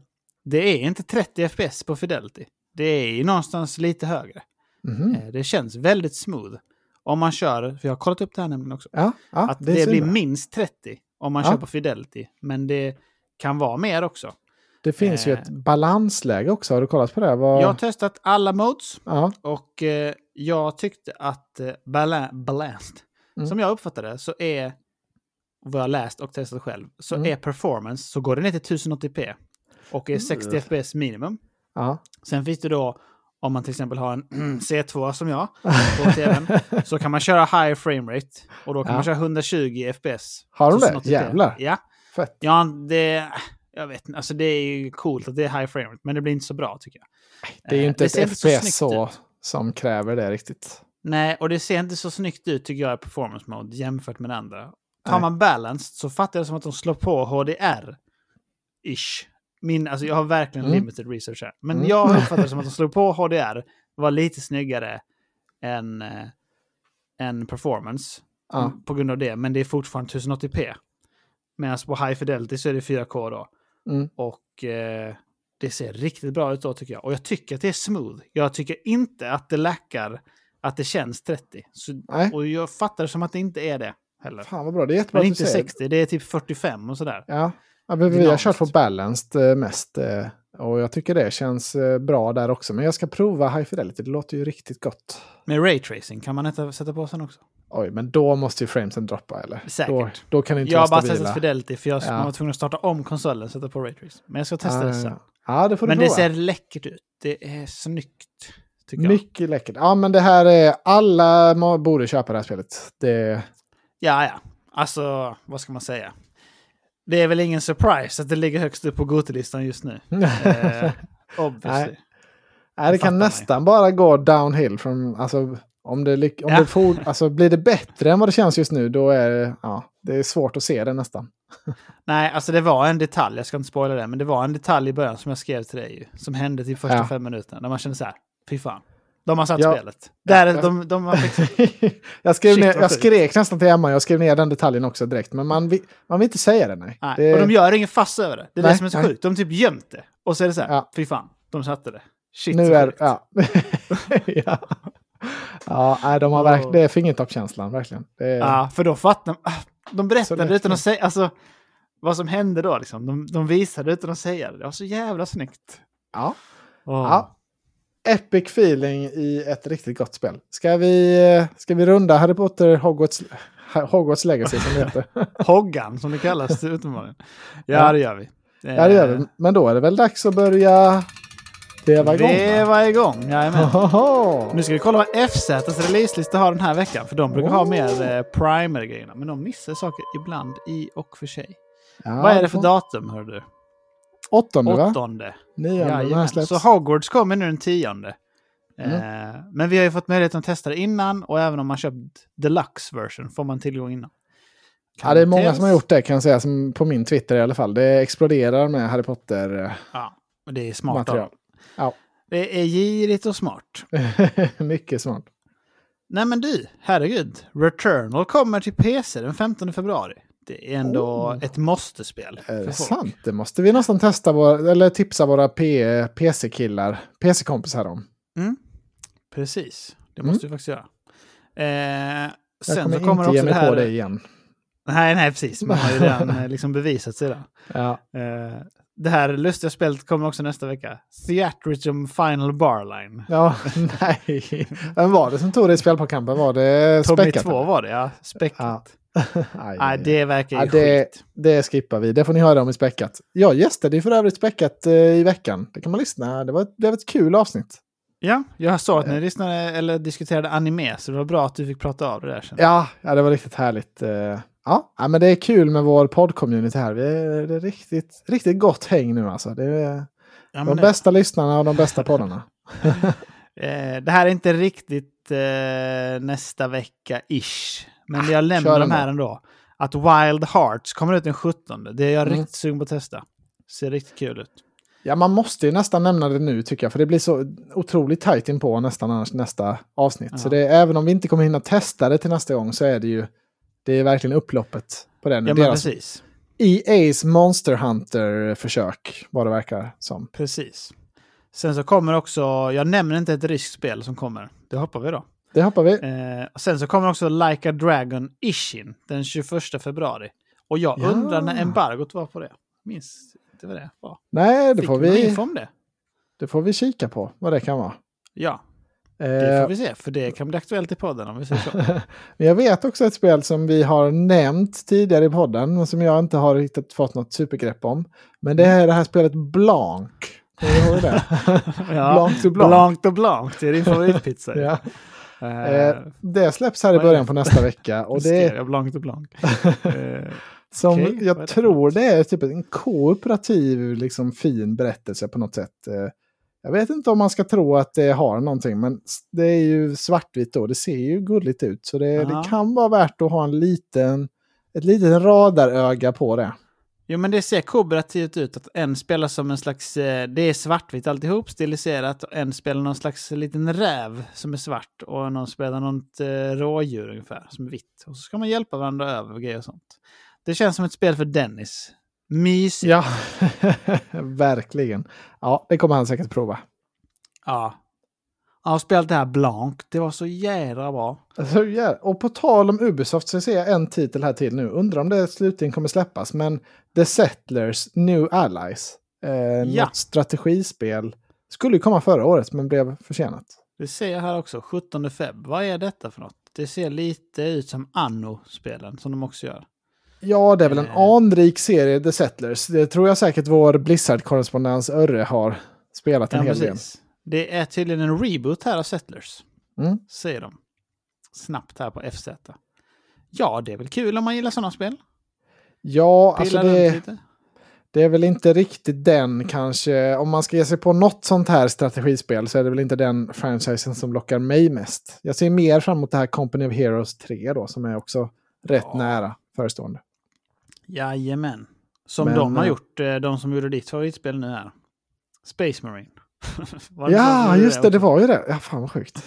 Speaker 1: det är inte 30 FPS på fidelity. Det är ju någonstans lite högre.
Speaker 2: Mhm.
Speaker 1: Eh, det känns väldigt smooth. Om man kör, för jag har kollat upp det här nämligen också,
Speaker 2: ja, ja
Speaker 1: att
Speaker 2: det,
Speaker 1: det, blir minst 30 om man
Speaker 2: Ja.
Speaker 1: kör på fidelity. Men det kan vara mer också.
Speaker 2: Det finns ju
Speaker 1: eh,
Speaker 2: ett balansläge också. Har du kollat på det? Vad...
Speaker 1: Jag har testat alla modes.
Speaker 2: ja.
Speaker 1: Och eh, jag tyckte att eh, bala
Speaker 2: Mm.
Speaker 1: som jag uppfattade det, så är, vad jag läst och testat själv, så
Speaker 2: Mm.
Speaker 1: är performance, så går det ner till 1080p. Och är 60
Speaker 2: Mm.
Speaker 1: fps minimum.
Speaker 2: ja.
Speaker 1: Sen finns det då, om man till exempel har en [clears throat] C2 som jag på [laughs] tvn, så kan man köra high frame rate. Och då kan
Speaker 2: Ja.
Speaker 1: man köra 120 fps.
Speaker 2: Har de det?
Speaker 1: 1080p.
Speaker 2: Jävlar.
Speaker 1: Ja.
Speaker 2: Fett.
Speaker 1: Ja, det... Jag vet inte, alltså det är ju coolt att det är high frame rate, men det blir inte så bra tycker jag.
Speaker 2: Det är ju
Speaker 1: Eh,
Speaker 2: inte
Speaker 1: ser
Speaker 2: ett
Speaker 1: så
Speaker 2: FPS så,
Speaker 1: ut.
Speaker 2: som kräver det riktigt.
Speaker 1: Nej, och det ser inte så snyggt ut tycker jag i performance mode jämfört med det andra. Tar man balanced så fattar jag det som att de slår på HDR-ish. Min, alltså jag har verkligen
Speaker 2: Mm.
Speaker 1: limited research här. Men
Speaker 2: Mm.
Speaker 1: jag [laughs] uppfattar det som att de slog på HDR var lite snyggare än, eh, än performance.
Speaker 2: Ja.
Speaker 1: På grund av det, men det är fortfarande 1080p. Medan på high fidelity så är det 4K då.
Speaker 2: Mm.
Speaker 1: Och eh, det ser riktigt bra ut då tycker jag. Och jag tycker att det är smooth. Jag tycker inte att det lackar att det känns 30. Så,
Speaker 2: Nej.
Speaker 1: och jag fattar det som att det inte är det heller.
Speaker 2: Fan vad bra, det är jättebra
Speaker 1: Men inte
Speaker 2: säger.
Speaker 1: 60, det är typ 45 och sådär.
Speaker 2: Ja. ja vi har kört på balanced eh, mest. eh, Och jag tycker det känns eh, bra där också. Men jag ska prova High Fidelity, det låter ju riktigt gott.
Speaker 1: Med raytracing kan man inte sätta på sen också.
Speaker 2: Oj, men då måste ju framesen droppa eller?
Speaker 1: Säkert.
Speaker 2: Då, då kan det inte
Speaker 1: Jag har
Speaker 2: vara
Speaker 1: bara
Speaker 2: stabila.
Speaker 1: testat fidelity för jag
Speaker 2: Ja.
Speaker 1: var tvungen att starta om konsolen och sätta på raytracing. Men jag ska testa
Speaker 2: Ja,
Speaker 1: det sen.
Speaker 2: ja. Det får du
Speaker 1: Men det
Speaker 2: prova.
Speaker 1: ser läckert ut. Det är snyggt. Tycker jag.
Speaker 2: Mycket läckert. Ja, men det här är... Alla borde köpa det här spelet. Det...
Speaker 1: Ja, ja. Alltså, vad ska man säga? Det är väl ingen surprise att det ligger högst upp på Gotelistan just nu. [laughs] Eh, obviously.
Speaker 2: Nej. Nej, det kan nästan bara gå downhill från... Alltså, om det, om
Speaker 1: Ja.
Speaker 2: det for, alltså, blir det bättre än vad det känns just nu, då är det, ja, det är svårt att se det nästan. [laughs]
Speaker 1: Nej, alltså det var en detalj, jag ska inte spoila det, men det var en detalj i början som jag skrev till dig ju, som hände till första
Speaker 2: Ja.
Speaker 1: fem minuterna. Där man kände så här, fy fan. De har satt
Speaker 2: Ja.
Speaker 1: spelet. Där, är-
Speaker 2: Ja.
Speaker 1: de, de har [laughs]
Speaker 2: jag, skrev
Speaker 1: Shit,
Speaker 2: ner, jag skrek nästan till Emma, jag skrev ner den detaljen också direkt. Men man vill, man vill inte säga det, nej.
Speaker 1: Nej,
Speaker 2: Det,
Speaker 1: Och de gör ingen fass över det. Det är
Speaker 2: Nej,
Speaker 1: det som är så
Speaker 2: nej.
Speaker 1: sjukt. De typ gömt det. Och så är det så här,
Speaker 2: Ja.
Speaker 1: fy fan, de satte det. Shit,
Speaker 2: nu är, ja. [laughs] ja. ja, nej, de har verk, det är fingertoppskänslan, verkligen. Är,
Speaker 1: Ja, för då fattar ah, De berättade utan att säga, alltså vad som hände då liksom. De, de visade utan att säga det. Det var så jävla snyggt.
Speaker 2: ja.
Speaker 1: Åh.
Speaker 2: Ja. Epic feeling i ett riktigt gott spel. Ska vi, ska vi runda Harry Potter Hogwarts, Hogwarts Legacy som det heter? [laughs]
Speaker 1: Hoggan som det kallas [laughs] utomlands. Ja,
Speaker 2: Ja.
Speaker 1: det gör vi.
Speaker 2: ja, det gör vi. Men då är det väl dags att börja veva igång?
Speaker 1: Det
Speaker 2: va?
Speaker 1: var igång, jajamän. Nu ska vi kolla vad FZs releaselista har den här veckan. För de brukar ha
Speaker 2: Oh.
Speaker 1: mer eh, primer-grejerna. Men de missar saker ibland i och för sig.
Speaker 2: Ja,
Speaker 1: vad är det för datum, hör du?
Speaker 2: Åttonde, va?
Speaker 1: Åttonde.
Speaker 2: Nionde släpps.
Speaker 1: Så Hogwarts kommer nu den tionde.
Speaker 2: Mm.
Speaker 1: Eh, men vi har ju fått möjlighet att testa det innan och även om man köpt deluxe version får man tillgång innan.
Speaker 2: Ja, det är många som har gjort det kan jag säga, som på min Twitter i alla fall. Det exploderar med Harry Potter-material.
Speaker 1: Ja, men det är smart av dem.
Speaker 2: Ja.
Speaker 1: Det är girigt och smart. [laughs]
Speaker 2: Mycket smart.
Speaker 1: Nej men du, herregud. Returnal kommer till PC den 15 februari. Ändå
Speaker 2: Oh.
Speaker 1: ett måste-spel.
Speaker 2: Är det sant? Det måste vi nästan testa, vår, eller tipsa våra PC-killar, PC-kompisar om.
Speaker 1: Mm. Precis, det
Speaker 2: Mm.
Speaker 1: måste vi faktiskt göra. Eh, sen
Speaker 2: kommer
Speaker 1: så kommer
Speaker 2: inte ge
Speaker 1: också
Speaker 2: mig
Speaker 1: det här...
Speaker 2: på det igen.
Speaker 1: Nej, nej, precis. Man har ju redan [laughs] eh, liksom bevisat sig där.
Speaker 2: Ja.
Speaker 1: Eh, det här lustiga spelet kommer också nästa vecka. Theatricum Final Barline.
Speaker 2: ja, [laughs] nej. Vem var det som tog det i spelpåkampen? Var det
Speaker 1: Tommy
Speaker 2: Späckat?
Speaker 1: 2 var det, ja. Späckat.
Speaker 2: Aj,
Speaker 1: Nej, det verkar ju
Speaker 2: det-
Speaker 1: skit.
Speaker 2: Det skippar vi. Det får ni höra om i Späckat. Jag gästade ju för övrigt Späckat eh, i veckan. Det kan man lyssna. Det var, det var ett kul avsnitt.
Speaker 1: Ja, jag såg att
Speaker 2: Eh.
Speaker 1: ni lyssnade eller diskuterade anime, så det var bra att du fick prata av det där. Sen.
Speaker 2: Ja, ja det var riktigt härligt. Eh, Ja, men det är kul med vår podd-community här. Vi är, det är riktigt, riktigt gott häng nu alltså. Det är
Speaker 1: Ja,
Speaker 2: de
Speaker 1: det,
Speaker 2: bästa lyssnarna och de bästa poddarna. [laughs]
Speaker 1: eh, det här är inte riktigt eh, nästa vecka-ish. Men jag
Speaker 2: kör
Speaker 1: lämnar de här ändå. Att Wild Hearts kommer ut den 17. Det är jag
Speaker 2: Mm.
Speaker 1: riktigt sugen på att testa. Ser riktigt kul ut.
Speaker 2: Ja, man måste ju nästan nämna det nu tycker jag. För det blir så otroligt tajt in på nästan annars nästa avsnitt. Så
Speaker 1: Ja.
Speaker 2: det, även om vi inte kommer hinna testa det till nästa gång så är det ju det är verkligen upploppet på den.
Speaker 1: Ja, men
Speaker 2: Deras
Speaker 1: precis.
Speaker 2: EA's Monster Hunter-försök, vad det verkar som.
Speaker 1: Precis. Sen så kommer också, jag nämner inte ett ryskt spel som kommer. Det hoppar vi då.
Speaker 2: Det hoppar vi.
Speaker 1: Eh, och sen så kommer också Like a Dragon Ishin den 21 februari. Och jag
Speaker 2: Ja.
Speaker 1: undrar när embargot var på det. Minns inte vad det var.
Speaker 2: Nej, det
Speaker 1: Fick
Speaker 2: får,
Speaker 1: vi om det?
Speaker 2: det får vi kika på vad det kan vara.
Speaker 1: Ja, det
Speaker 2: Eh,
Speaker 1: får vi se. För det kan bli aktuellt i podden om vi säger så. [laughs]
Speaker 2: Jag vet också ett spel som vi har nämnt tidigare i podden, men som jag inte har riktigt fått något supergrepp om. Men det är det här spelet Blanc. Kommer du ihåg det? [laughs]
Speaker 1: ja.
Speaker 2: Blanc to Blanc.
Speaker 1: Blanc to Blanc, det är din favoritpizza. [laughs]
Speaker 2: ja.
Speaker 1: Eh,
Speaker 2: eh, det släpps här i början på nästa vecka. Och det är
Speaker 1: Blanc to Blanc. Eh,
Speaker 2: som
Speaker 1: är
Speaker 2: jag tror det är typ en kooperativ, liksom fin berättelse på något sätt. Jag vet inte om man ska tro att det har någonting, men det är ju svartvitt då. Det ser ju gulligt ut, så det, det kan vara värt att ha en liten, ett litet radaröga på det.
Speaker 1: Jo, men det ser kooperativt ut. Att en spelar som en slags... eh, Det är svartvitt alltihop, stiliserat. Och en spelar någon slags liten räv som är svart. Och någon spelar något eh, rådjur ungefär, som är vitt. Och så ska man hjälpa varandra över och grejer och sånt. Det känns som ett spel för Dennis. Mysigt.
Speaker 2: Ja, [laughs] verkligen. Ja, det kommer han säkert prova.
Speaker 1: Ja. Jag har spelat det här Blanc. Det var så jädra bra.
Speaker 2: Alltså, ja. Och på tal om Ubisoft så ser jag en titel här till nu. Undrar om det slutligen kommer släppas. Men The Settlers New Allies. Eh,
Speaker 1: Ja.
Speaker 2: Något strategispel. Skulle ju komma förra året men blev försenat.
Speaker 1: Det ser jag här också. 17 feb. Vad är detta för något? Det ser lite ut som Anno-spelen som de också gör.
Speaker 2: Ja, det är väl en
Speaker 1: Eh.
Speaker 2: anrik serie, The Settlers. Det tror jag säkert vår Blizzard-korrespondens Örre har spelat en
Speaker 1: Ja,
Speaker 2: hel del.
Speaker 1: Det är tydligen en reboot här av Settlers.
Speaker 2: Mm.
Speaker 1: Säger de. Snabbt här på FZ. Ja, det är väl kul om man gillar sådana spel.
Speaker 2: Ja, alltså
Speaker 1: Pilla runt
Speaker 2: det, det är väl inte riktigt den kanske. Om man ska ge sig på något sånt här strategispel så är det väl inte den franchisen som lockar mig mest. Jag ser mer fram emot det här Company of Heroes 3 då, som är också rätt
Speaker 1: Ja.
Speaker 2: nära förestående.
Speaker 1: Jajamän. Som
Speaker 2: Men,
Speaker 1: de har
Speaker 2: eh,
Speaker 1: gjort, eh, de som gjorde ditt favoritspel nu här. Space Marine. [laughs] Det
Speaker 2: Ja, just det, det var ju det. Ja, fan vad sjukt.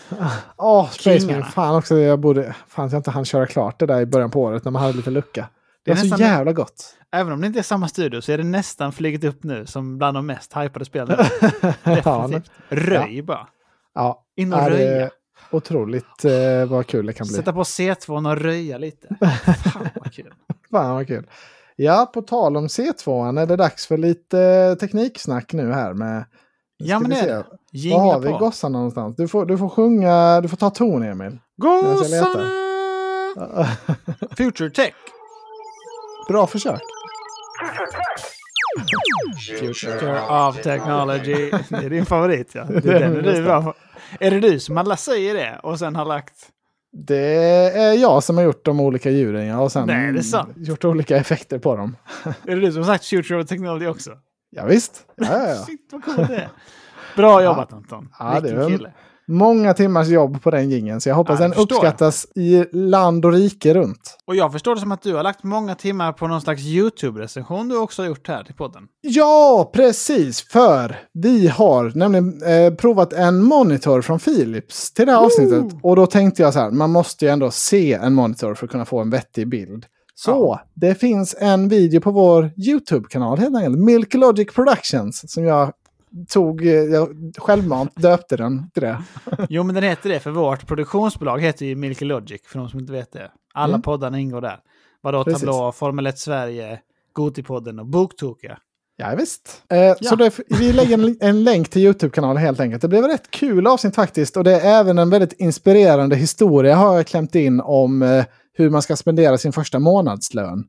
Speaker 2: Åh, Space Marine.
Speaker 1: Kingarna.
Speaker 2: Fan också, jag borde... Fan, jag inte hann köra klart det där i början på året när man hade lite lucka. Det
Speaker 1: är
Speaker 2: var så
Speaker 1: nästan-
Speaker 2: jävla gott.
Speaker 1: Även om det inte är samma studio så är det nästan flugit upp nu som bland de mest hypade spelen. [laughs]
Speaker 2: ja,
Speaker 1: Definitivt. Röj bara.
Speaker 2: ja,
Speaker 1: In och
Speaker 2: ja, det
Speaker 1: röja.
Speaker 2: är otroligt eh, vad kul det kan bli.
Speaker 1: Sätta på C2 och röja lite. [laughs] Fan vad kul.
Speaker 2: Fan vad kul. Ja, på tal om C2 är det dags för lite tekniksnack nu här med... nu
Speaker 1: Ja, men det är det.
Speaker 2: Var har vi
Speaker 1: på.
Speaker 2: gossarna någonstans? Du får, du får sjunga, du får ta ton Emil.
Speaker 1: Gossarna! [laughs] Future Tech.
Speaker 2: Bra försök.
Speaker 1: Future of Technology. Det är din favorit ja. Det är den du är
Speaker 2: bästa.
Speaker 1: bra på. Är det du som alla säger det och sen har lagt...
Speaker 2: Det är jag som har gjort de olika djuren ja, och sen
Speaker 1: Nej, det är sant.
Speaker 2: gjort olika effekter på dem.
Speaker 1: Är det du som har sagt Future of Technology också?
Speaker 2: Ja, visst. [laughs] Ja, ja, ja.
Speaker 1: Shit vad coolt det är. [laughs] Bra jobbat Anton.
Speaker 2: Ja, det
Speaker 1: Vilken kille.
Speaker 2: Många timmars jobb på den gingen så jag hoppas
Speaker 1: Ja, jag
Speaker 2: den uppskattas i land och rike runt.
Speaker 1: Och jag förstår det som att du har lagt många timmar på någon slags YouTube-recension du också har gjort här till podden.
Speaker 2: Ja, precis. För vi har nämligen eh, provat en monitor från Philips till det här
Speaker 1: Woo!
Speaker 2: avsnittet. Och då tänkte jag så här, man måste ju ändå se en monitor för att kunna få en vettig bild. Så
Speaker 1: Ja.
Speaker 2: det finns en video på vår YouTube-kanal helt enkelt, Milk Logic Productions, som jag tog, eh, jag självmant döpte den till det. [laughs]
Speaker 1: Jo, men den heter det, för vårt produktionsbolag heter ju Milky Logic, för de som inte vet det. Alla
Speaker 2: Mm.
Speaker 1: poddarna ingår där. Vadå,
Speaker 2: Precis.
Speaker 1: Tablå, Formel 1 Sverige, Gotipodden och Boktokiga.
Speaker 2: Ja, visst. Eh, Så det, vi lägger en, en länk till YouTube-kanalen helt enkelt. Det blev rätt kul avsnitt faktiskt. Och det är även en väldigt inspirerande historia har jag klämt in om eh, hur man ska spendera sin första månadslön.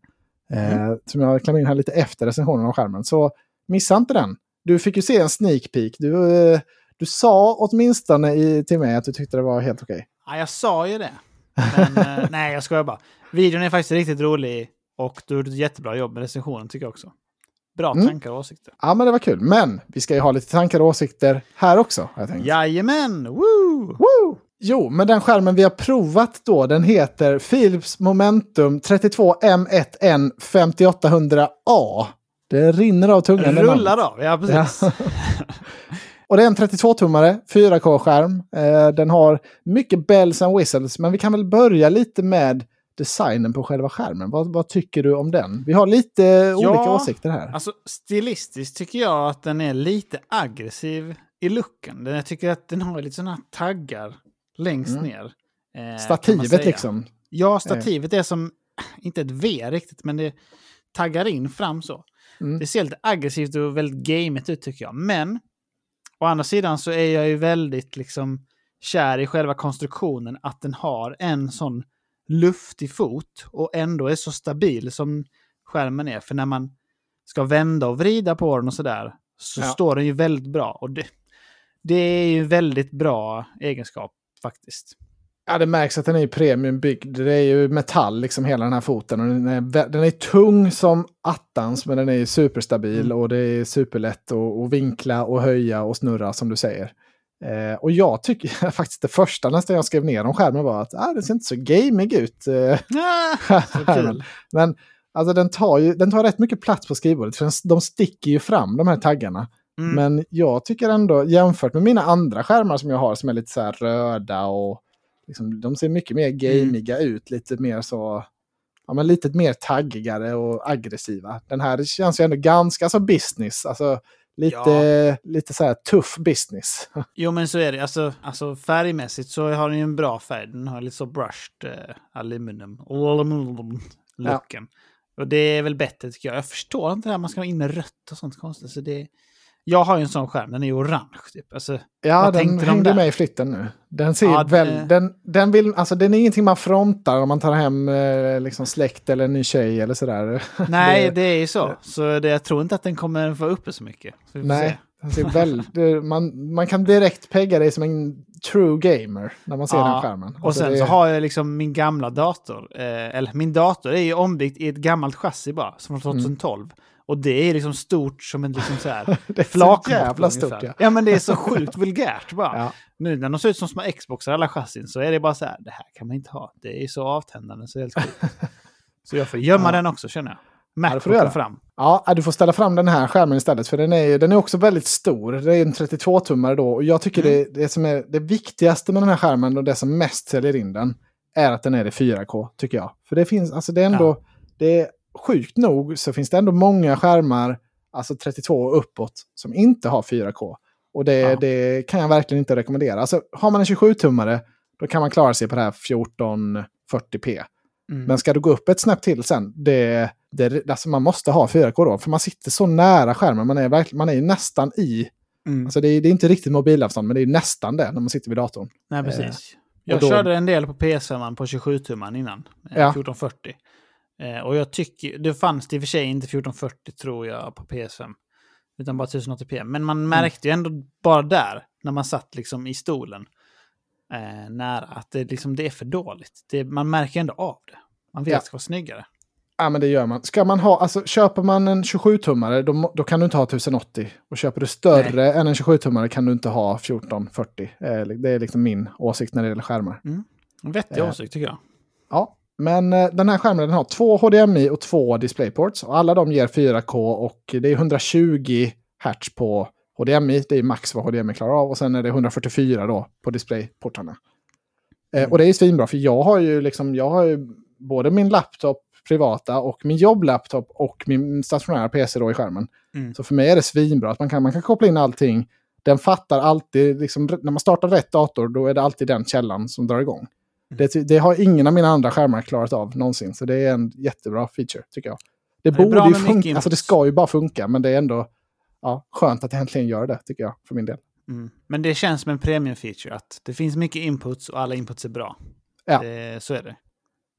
Speaker 2: Eh, Som jag klämmer in här lite efter recensionen av skärmen. Så missa inte den. Du fick ju se en sneak peek. Du, eh, du sa åtminstone i, till mig att du tyckte det var helt okej.
Speaker 1: Ja, jag sa ju det. Men eh, [laughs] nej, jag skojar bara. Videon är faktiskt riktigt rolig och du gjorde ett jättebra jobb med recensionen tycker jag också. Bra
Speaker 2: Mm.
Speaker 1: tankar och åsikter.
Speaker 2: Ja, men det var kul. Men vi ska ju ha lite tankar och åsikter här också. har Jag tänkt.
Speaker 1: Jajamän! Woo!
Speaker 2: Woo! Jo, men den skärmen vi har provat då, den heter Philips Momentum 32M1N 5800A. Det rinner av tungan. det.
Speaker 1: Rullar av, ja precis.
Speaker 2: Ja. [laughs] Och det är en 32-tummare, 4K-skärm. Eh, den har mycket bells and whistles, men vi kan väl börja lite med designen på själva skärmen. Vad, vad tycker du om den? Vi har lite olika åsikter här.
Speaker 1: Alltså stilistiskt tycker jag att den är lite aggressiv i looken. Jag tycker att den har lite sådana taggar längst
Speaker 2: Mm.
Speaker 1: ner. eh,
Speaker 2: Stativet liksom.
Speaker 1: Ja, stativet är som, inte ett V riktigt, men det taggar in fram så.
Speaker 2: Mm.
Speaker 1: Det ser lite aggressivt och väldigt gamet ut tycker jag. Men å andra sidan så är jag ju väldigt liksom kär i själva konstruktionen att den har en sån luftig fot och ändå är så stabil som skärmen är. För när man ska vända och vrida på den och sådär så
Speaker 2: Ja.
Speaker 1: står den ju väldigt bra. Och det, det är ju väldigt bra egenskap faktiskt.
Speaker 2: Ja, det märks att den är premiumbyggd. Det är ju metall, liksom hela den här foten. Och den, är, den är tung som attans, men den är superstabil
Speaker 1: Mm.
Speaker 2: och det är superlätt att, vinkla och höja och snurra som du säger. Eh, och jag tycker [laughs] faktiskt det första nästan jag skrev ner om skärmen var att ah, den ser inte så gamig ut. Eh,
Speaker 1: Ah, [laughs]
Speaker 2: men alltså, den, tar ju, den tar rätt mycket plats på skrivbordet, för den, de sticker ju fram, de här taggarna.
Speaker 1: Mm.
Speaker 2: Men jag tycker ändå, jämfört med mina andra skärmar som jag har som är lite så röda och liksom, de ser mycket mer gamiga ut, lite mer så, ja men lite mer taggigare och aggressiva. Den här känns ju ändå ganska så business, alltså lite, lite så här tuff business. [laughs]
Speaker 1: Jo men så är det. Alltså, alltså färgmässigt så har den ju en bra färg. Den har lite så brushed eh, aluminium. Looken. Och det är väl bättre tycker jag. Jag förstår inte det här man ska ha in med rött och sånt konstigt. Så det, Jag har ju en sån skärm, den är ju orange typ. Alltså,
Speaker 2: Ja, den
Speaker 1: de
Speaker 2: hängde med i flytten nu. Den ser
Speaker 1: Ja, det-
Speaker 2: väl, den, den vill, alltså den är ingenting man frontar om man tar hem eh, liksom släkt eller en ny tjej eller sådär. [laughs]
Speaker 1: nej,
Speaker 2: Det-
Speaker 1: det, är ju så. Så det, jag tror inte att den kommer vara uppe så mycket. Så
Speaker 2: Nej, den ser väl, [laughs] man, man kan direkt pegga dig som en true gamer när man ser
Speaker 1: Ja,
Speaker 2: den skärmen.
Speaker 1: Och
Speaker 2: Alltså,
Speaker 1: sen
Speaker 2: det-
Speaker 1: så har jag liksom min gamla dator, eh, eller min dator är ju ombyggd i ett gammalt chassi bara, som från
Speaker 2: Mm.
Speaker 1: 2012. Och det är liksom stort som en liksom så här [laughs]
Speaker 2: det är så
Speaker 1: flakmått
Speaker 2: jävla
Speaker 1: ungefär.
Speaker 2: stort. Ja.
Speaker 1: Ja men det är så sjukt vulgärt bara.
Speaker 2: Ja.
Speaker 1: Nu när de ser ut som små Xboxar alla chassin så är det bara så här, det här kan man inte ha. Det är så avtändande så helt sjukt. [laughs] Så jag får gömma
Speaker 2: Ja.
Speaker 1: den också känner jag.
Speaker 2: Ja, det
Speaker 1: Mac
Speaker 2: får du göra.
Speaker 1: fram.
Speaker 2: Ja, du får ställa fram den här skärmen istället för den är, ju- den är också väldigt stor. Det är en 32-tummare då och jag tycker
Speaker 1: Mm.
Speaker 2: det, det som är det viktigaste med den här skärmen och det som mest säljer in den är att den är i 4K tycker jag. För det finns, alltså det är ändå, det är sjukt nog så finns det ändå många skärmar, alltså 32 och uppåt, som inte har 4K. Och det,
Speaker 1: Ja.
Speaker 2: det kan jag verkligen inte rekommendera. Alltså har man en 27-tummare, då kan man klara sig på det här 1440p.
Speaker 1: Mm.
Speaker 2: Men ska du gå upp ett snäpp till sen, det, det, alltså man måste ha 4K då. För man sitter så nära skärmen, man är, verkligen, man är ju nästan i,
Speaker 1: Mm.
Speaker 2: alltså det är, det är inte riktigt mobilavstånd, men det är nästan det när man sitter vid datorn.
Speaker 1: Nej,
Speaker 2: eh,
Speaker 1: precis. Jag
Speaker 2: då-
Speaker 1: körde en del på PS5 på 27-tumman innan. eh,
Speaker 2: Ja.
Speaker 1: 1440. Eh, och jag tycker, det fanns det i och för sig inte 1440 tror jag på PS5. Utan bara 1080p. Men man märkte ju ändå bara där, när man satt liksom i stolen eh, nära, att det, liksom, det är för dåligt. Det, man märker ändå av det. Man vet
Speaker 2: Ja.
Speaker 1: att det ska vara snyggare.
Speaker 2: Ja, men det gör man. Ska man ha, alltså köper man en 27-tummare, då, då kan du inte ha 1080. Och köper du större än en 27-tummare kan du inte ha 1440. Eh, Det är liksom min åsikt när det gäller skärmar.
Speaker 1: En vettig
Speaker 2: Eh.
Speaker 1: åsikt tycker jag.
Speaker 2: Ja, men eh, den här skärmen den har två HDMI och två DisplayPorts. Och alla de ger 4K och det är 120 Hz på HDMI. Det är max vad HDMI klarar av. Och sen är det 144 då på DisplayPortarna. Eh, och det är svinbra för jag har ju liksom, jag har ju både min laptop privata och min jobblaptop och min stationära PC då i skärmen.
Speaker 1: Mm.
Speaker 2: Så för mig är det svinbra att man kan, man kan koppla in allting. Den fattar alltid, liksom, när man startar rätt dator, då är det alltid den källan som drar igång.
Speaker 1: Mm.
Speaker 2: Det, det har ingen av mina andra skärmar klarat av någonsin, så det är en jättebra feature tycker jag. Det,
Speaker 1: det
Speaker 2: borde ju funka, alltså det ska ju bara funka, men det är ändå ja, skönt att det äntligen gör det, tycker jag, för min del.
Speaker 1: Mm. Men det känns som en premium-feature, att det finns mycket inputs och alla inputs är bra.
Speaker 2: Ja.
Speaker 1: Det, så är det.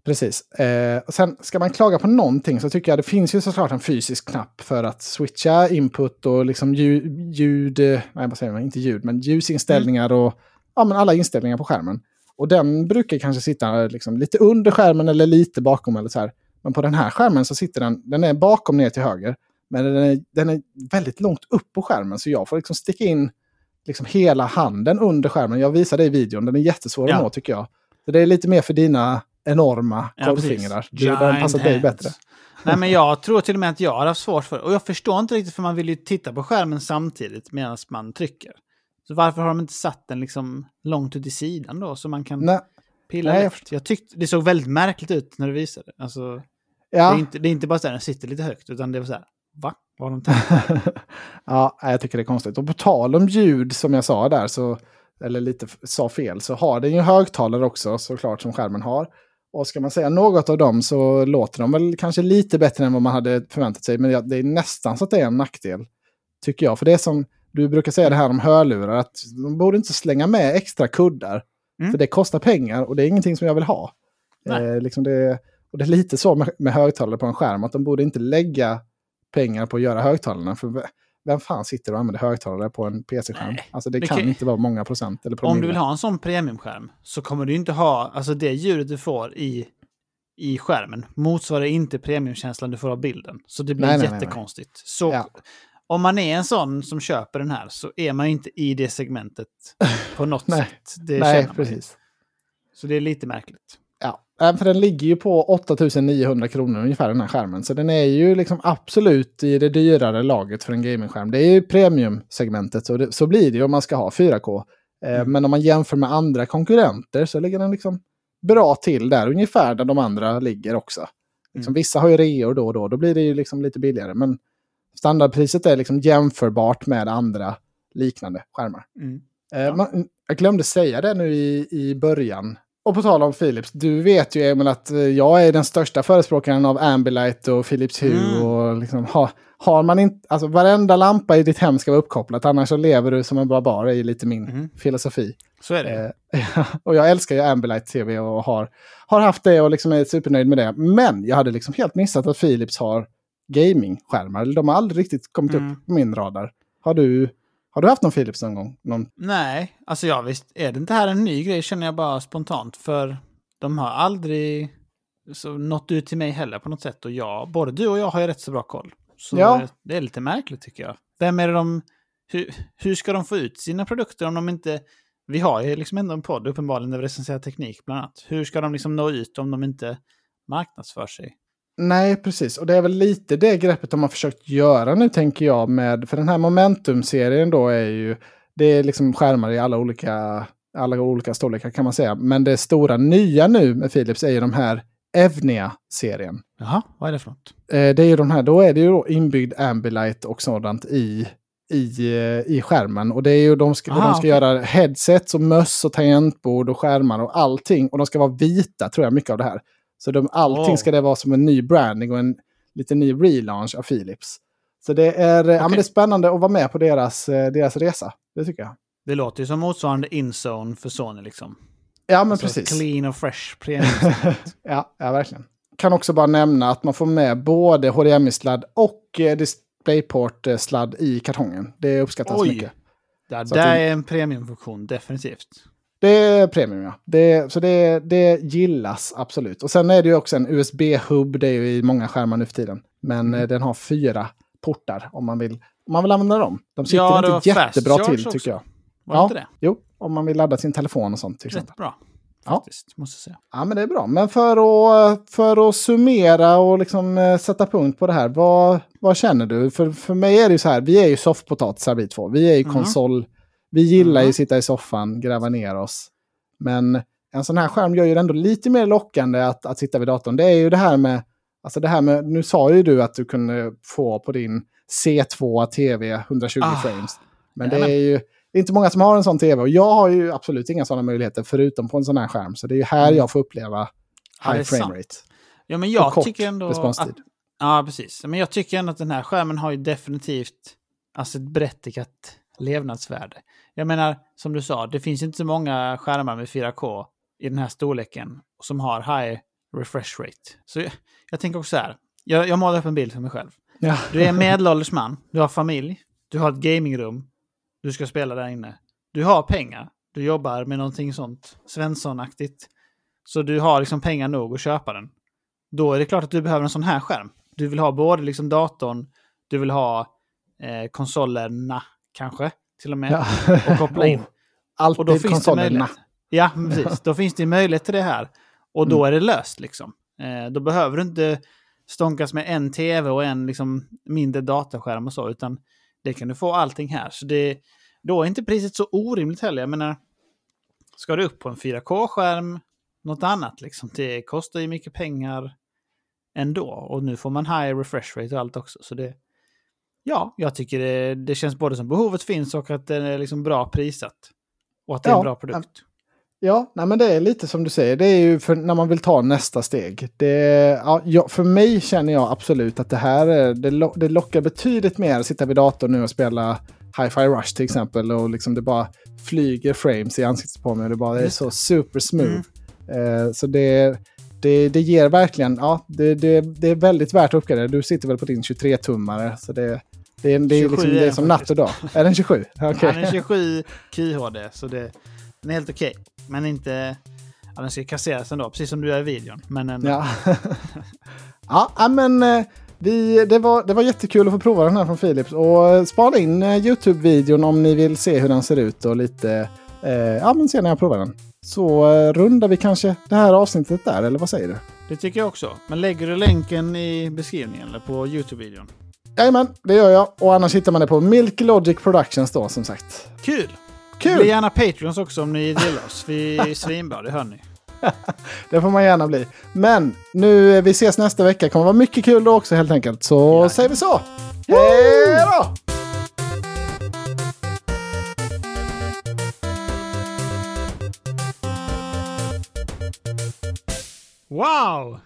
Speaker 2: Precis. Eh, och sen ska man klaga på någonting så tycker jag det finns ju såklart en fysisk knapp för att switcha input och liksom ljud, ljud eh, nej vad säger man, inte ljud, men ljusinställningar och ja, men alla inställningar på skärmen. Och den brukar kanske sitta liksom lite under skärmen eller lite bakom eller så här. Men på den här skärmen så sitter den, den är bakom ner till höger. Men den är, den är väldigt långt upp på skärmen så jag får liksom sticka in liksom hela handen under skärmen. Jag visar det i videon, den är jättesvår
Speaker 1: Ja.
Speaker 2: att nå tycker jag. Så det är lite mer för dina enorma
Speaker 1: Ja,
Speaker 2: korvfingrar. Det- den passar dig bättre.
Speaker 1: Nej, men jag tror till och med att jag har haft svårt för Och jag förstår inte riktigt, för man vill ju titta på skärmen samtidigt medan man trycker. Så varför har de inte satt den liksom långt ut i sidan då, så man kan
Speaker 2: Nej,
Speaker 1: pilla
Speaker 2: nej, jag?
Speaker 1: Jag tyckte det såg väldigt märkligt ut när du visade. Alltså, det,
Speaker 2: ja.
Speaker 1: är inte, det är inte bara så att den sitter lite högt, utan det är så här, va? Vad de [laughs]
Speaker 2: ja, jag tycker det är konstigt. Och på tal om ljud som jag sa där, så, eller lite sa fel, så har den ju högtalare också såklart som skärmen har. Och ska man säga något av dem så låter de väl kanske lite bättre än vad man hade förväntat sig. Men det är nästan så att det är en nackdel. Tycker jag. För det är som du brukar säga det här om hörlurar, att de borde inte slänga med extra kuddar.
Speaker 1: Mm.
Speaker 2: För det kostar pengar och det är ingenting som jag vill ha.
Speaker 1: Nej.
Speaker 2: Eh, liksom det, och det är lite så med, med högtalare på en skärm, att de borde inte lägga pengar på att göra högtalarna. För vem fan sitter och använder högtalare på en PC-skärm?
Speaker 1: Nej.
Speaker 2: Alltså det
Speaker 1: Det
Speaker 2: kan
Speaker 1: kan-
Speaker 2: inte vara många procent. Eller
Speaker 1: Om
Speaker 2: promille.
Speaker 1: du vill ha en sån premiumskärm så kommer du inte ha, alltså det ljudet du får i, i skärmen motsvarar inte premiumkänslan du får av bilden. Så det blir
Speaker 2: Nej, nej, nej, nej.
Speaker 1: jättekonstigt. Så
Speaker 2: Ja.
Speaker 1: Om man är en sån som köper den här så är man inte i det segmentet på [laughs] något
Speaker 2: Nej.
Speaker 1: sätt. Det
Speaker 2: Nej, precis.
Speaker 1: Så det är lite märkligt.
Speaker 2: Ja, äh, för den ligger ju på 8900 kronor ungefär den här skärmen. Så den är ju liksom absolut i det dyrare laget för en gamingskärm. Det är ju premiumsegmentet, så, det, så blir det ju om man ska ha 4K. Eh,
Speaker 1: Mm.
Speaker 2: Men om man jämför med andra konkurrenter så ligger den liksom bra till där, ungefär där de andra ligger också. Liksom,
Speaker 1: Mm.
Speaker 2: Vissa har ju reor då och då, då blir det ju liksom lite billigare. Men standardpriset är liksom jämförbart med andra liknande skärmar.
Speaker 1: Mm.
Speaker 2: Eh,
Speaker 1: Ja.
Speaker 2: man, jag glömde säga det nu i, i början. Och på tal om Philips, du vet ju Emil att eh, jag är den största förespråkaren av Ambilight och Philips Hue.
Speaker 1: Mm.
Speaker 2: Och liksom, ha, har man inte, alltså varenda lampa i ditt hem ska vara uppkopplat, annars så lever du som en barbar, är lite min
Speaker 1: Mhm.
Speaker 2: filosofi.
Speaker 1: Så är det.
Speaker 2: Eh, [laughs] och jag älskar ju Ambilight TV och har, har haft det och liksom är supernöjd med det. Men jag hade liksom helt missat att Philips har gaming-skärmar. De har aldrig riktigt kommit
Speaker 1: Mm.
Speaker 2: upp på min radar. Har du, har du haft någon Philips någon gång? Någon?
Speaker 1: Nej, alltså ja visst är det inte här en ny grej känner jag bara spontant. För de har aldrig så nått ut till mig heller på något sätt. Och jag, både du och jag har ju rätt så bra koll. Så
Speaker 2: Ja.
Speaker 1: det, det är lite märkligt tycker jag. Vem är det de... Hur, hur ska de få ut sina produkter om de inte... Vi har ju liksom ändå en podd uppenbarligen där vi recenserar teknik bland annat. Hur ska de liksom nå ut om de inte marknadsför sig?
Speaker 2: Nej, precis. Och det är väl lite det greppet de har försökt göra nu, tänker jag. med För den här Momentum-serien då är ju... Det är liksom skärmar i alla olika, alla olika storlekar kan man säga. Men det stora nya nu med Philips är ju de här Evnia-serien.
Speaker 1: Jaha, vad är det för något?
Speaker 2: Eh, det är ju de här, då är det ju då inbyggd Ambilight och sådant i, i, eh, i skärmen. Och det är ju, de ska,
Speaker 1: Aha,
Speaker 2: de ska
Speaker 1: okej.
Speaker 2: göra headsets och möss och tangentbord och skärmar och allting. Och de ska vara vita, tror jag, mycket av det här. Så de, allting
Speaker 1: Wow.
Speaker 2: ska det vara som en ny branding och en lite ny relaunch av Philips. Så det är, eh, ja, men det är spännande att vara med på deras, eh, deras resa. Det tycker jag.
Speaker 1: Det låter ju som motsvarande InZone för Sony liksom.
Speaker 2: Ja, men
Speaker 1: Alltså
Speaker 2: precis.
Speaker 1: Clean och fresh [laughs]
Speaker 2: ja, ja, verkligen. Kan också bara nämna att man får med både HDMI-sladd och eh, DisplayPort-sladd i kartongen. Det uppskattas
Speaker 1: Oj.
Speaker 2: mycket.
Speaker 1: Där,
Speaker 2: Så att
Speaker 1: där
Speaker 2: det-
Speaker 1: är en premiumfunktion, definitivt.
Speaker 2: Det är premium, ja. Det, så det, det gillas absolut. Och sen är det ju också en USB-hub, det är ju i många skärmar nu för tiden. Men
Speaker 1: Mm.
Speaker 2: eh, den har fyra portar om man vill, om man vill använda dem. De sitter
Speaker 1: Ja,
Speaker 2: inte jättebra till,
Speaker 1: charge
Speaker 2: tycker jag.
Speaker 1: också. Var
Speaker 2: Ja.
Speaker 1: inte det?
Speaker 2: Jo, om man vill ladda sin telefon och sånt till exempel.
Speaker 1: Rätt bra.
Speaker 2: Ja.
Speaker 1: Faktiskt, måste jag säga.
Speaker 2: Ja, men det är bra. Men för att, för att summera och liksom eh, sätta punkt på det här, vad, vad känner du? För, för mig är det ju så här, vi är ju soffpotatisar vi två. Vi är ju
Speaker 1: Mhm.
Speaker 2: konsol. Vi gillar ju att sitta i soffan, gräva ner oss. Men en sån här skärm gör ju det ändå lite mer lockande att, att sitta vid datorn. Det är ju det här med, alltså det här med, nu sa ju du att du kunde få på din C2 TV 120
Speaker 1: Ah,
Speaker 2: frames. Men det är ju det är inte många som har en sån tv och jag har ju absolut inga sådana möjligheter förutom på en sån här skärm. Så det är ju här
Speaker 1: Mm.
Speaker 2: jag får uppleva high frame rate.
Speaker 1: Ja, men
Speaker 2: Och
Speaker 1: jag
Speaker 2: kort
Speaker 1: tycker ändå
Speaker 2: responstid.
Speaker 1: att... Ja, precis. Men jag tycker ändå att den här skärmen har ju definitivt alltså ett berättigat levnadsvärde. Jag menar, som du sa, det finns inte så många skärmar med 4K i den här storleken som har high refresh rate. Så jag, jag tänker också så här, jag, jag målar upp en bild för mig själv.
Speaker 2: Ja.
Speaker 1: Du är en medelålders man, du har familj, du har ett gamingrum, du ska spela där inne. Du har pengar, du jobbar med någonting sånt Svensson-aktigt. Så du har liksom pengar nog att köpa den. Då är det klart att du behöver en sån här skärm. Du vill ha både liksom datorn, du vill ha eh, konsolerna kanske till och med.
Speaker 2: Ja.
Speaker 1: Och koppla in. [laughs]
Speaker 2: Alltid
Speaker 1: Och då finns det möjlighet. Ja, [laughs] precis. Då finns det möjlighet till det här. Och då är det löst liksom. Eh, då behöver du inte stånkas med en tv och en liksom, mindre dataskärm och så, utan det kan du få allting här. Så det, då är inte priset så orimligt heller. Jag menar, ska du upp på en 4K-skärm, något annat liksom, det kostar ju mycket pengar ändå. Och nu får man high refresh rate och allt också. Så det, ja, jag tycker det, det känns både som behovet finns och att det är liksom bra prisat. Och att det är
Speaker 2: Ja,
Speaker 1: en bra produkt.
Speaker 2: Ja, nej, men det är lite som du säger. Det är ju för när man vill ta nästa steg. Det, ja, för mig känner jag absolut att det här är, det, lo, det lockar betydligt mer att sitta vid datorn nu och spela Hi-Fi Rush till exempel. Och liksom det bara flyger frames i ansiktet på mig. Och det bara är
Speaker 1: Just
Speaker 2: så super smooth. Eh, så det, det, det ger verkligen, ja, det, det, det är väldigt värt att uppgradera. Du sitter väl på din 23-tummare. Så det, det, är- det, är
Speaker 1: 27
Speaker 2: liksom, det är som natt och dag. Är den 27? Okej.
Speaker 1: Han är 27 QHD, så det, den är helt okej. Men inte... Ja, den ska kasseras ändå, precis som du gör i videon. Men en, [laughs]
Speaker 2: Ja, ja men eh, vi, det, var, det var jättekul att få prova den här från Philips. Och eh, spana in eh, YouTube-videon om ni vill se hur den ser ut och lite, eh, ja men se när jag provar den. Så rundar vi kanske det här avsnittet där, eller vad säger du?
Speaker 1: det tycker jag också. Men lägger du länken i beskrivningen eller på YouTube-videon?
Speaker 2: Jajamän, det gör jag. Och annars hittar man det på Milk Logic Productions då, som sagt.
Speaker 1: Kul!
Speaker 2: Kul!
Speaker 1: Bli gärna Patreons också om ni gillar oss. Vi är svinbra, det hör ni. [laughs]
Speaker 2: Det får man gärna bli. Men nu, eh, vi ses nästa vecka. Det kommer vara mycket kul då också helt enkelt. Så
Speaker 1: Ja.
Speaker 2: säger vi så. Hej då!
Speaker 1: Wow!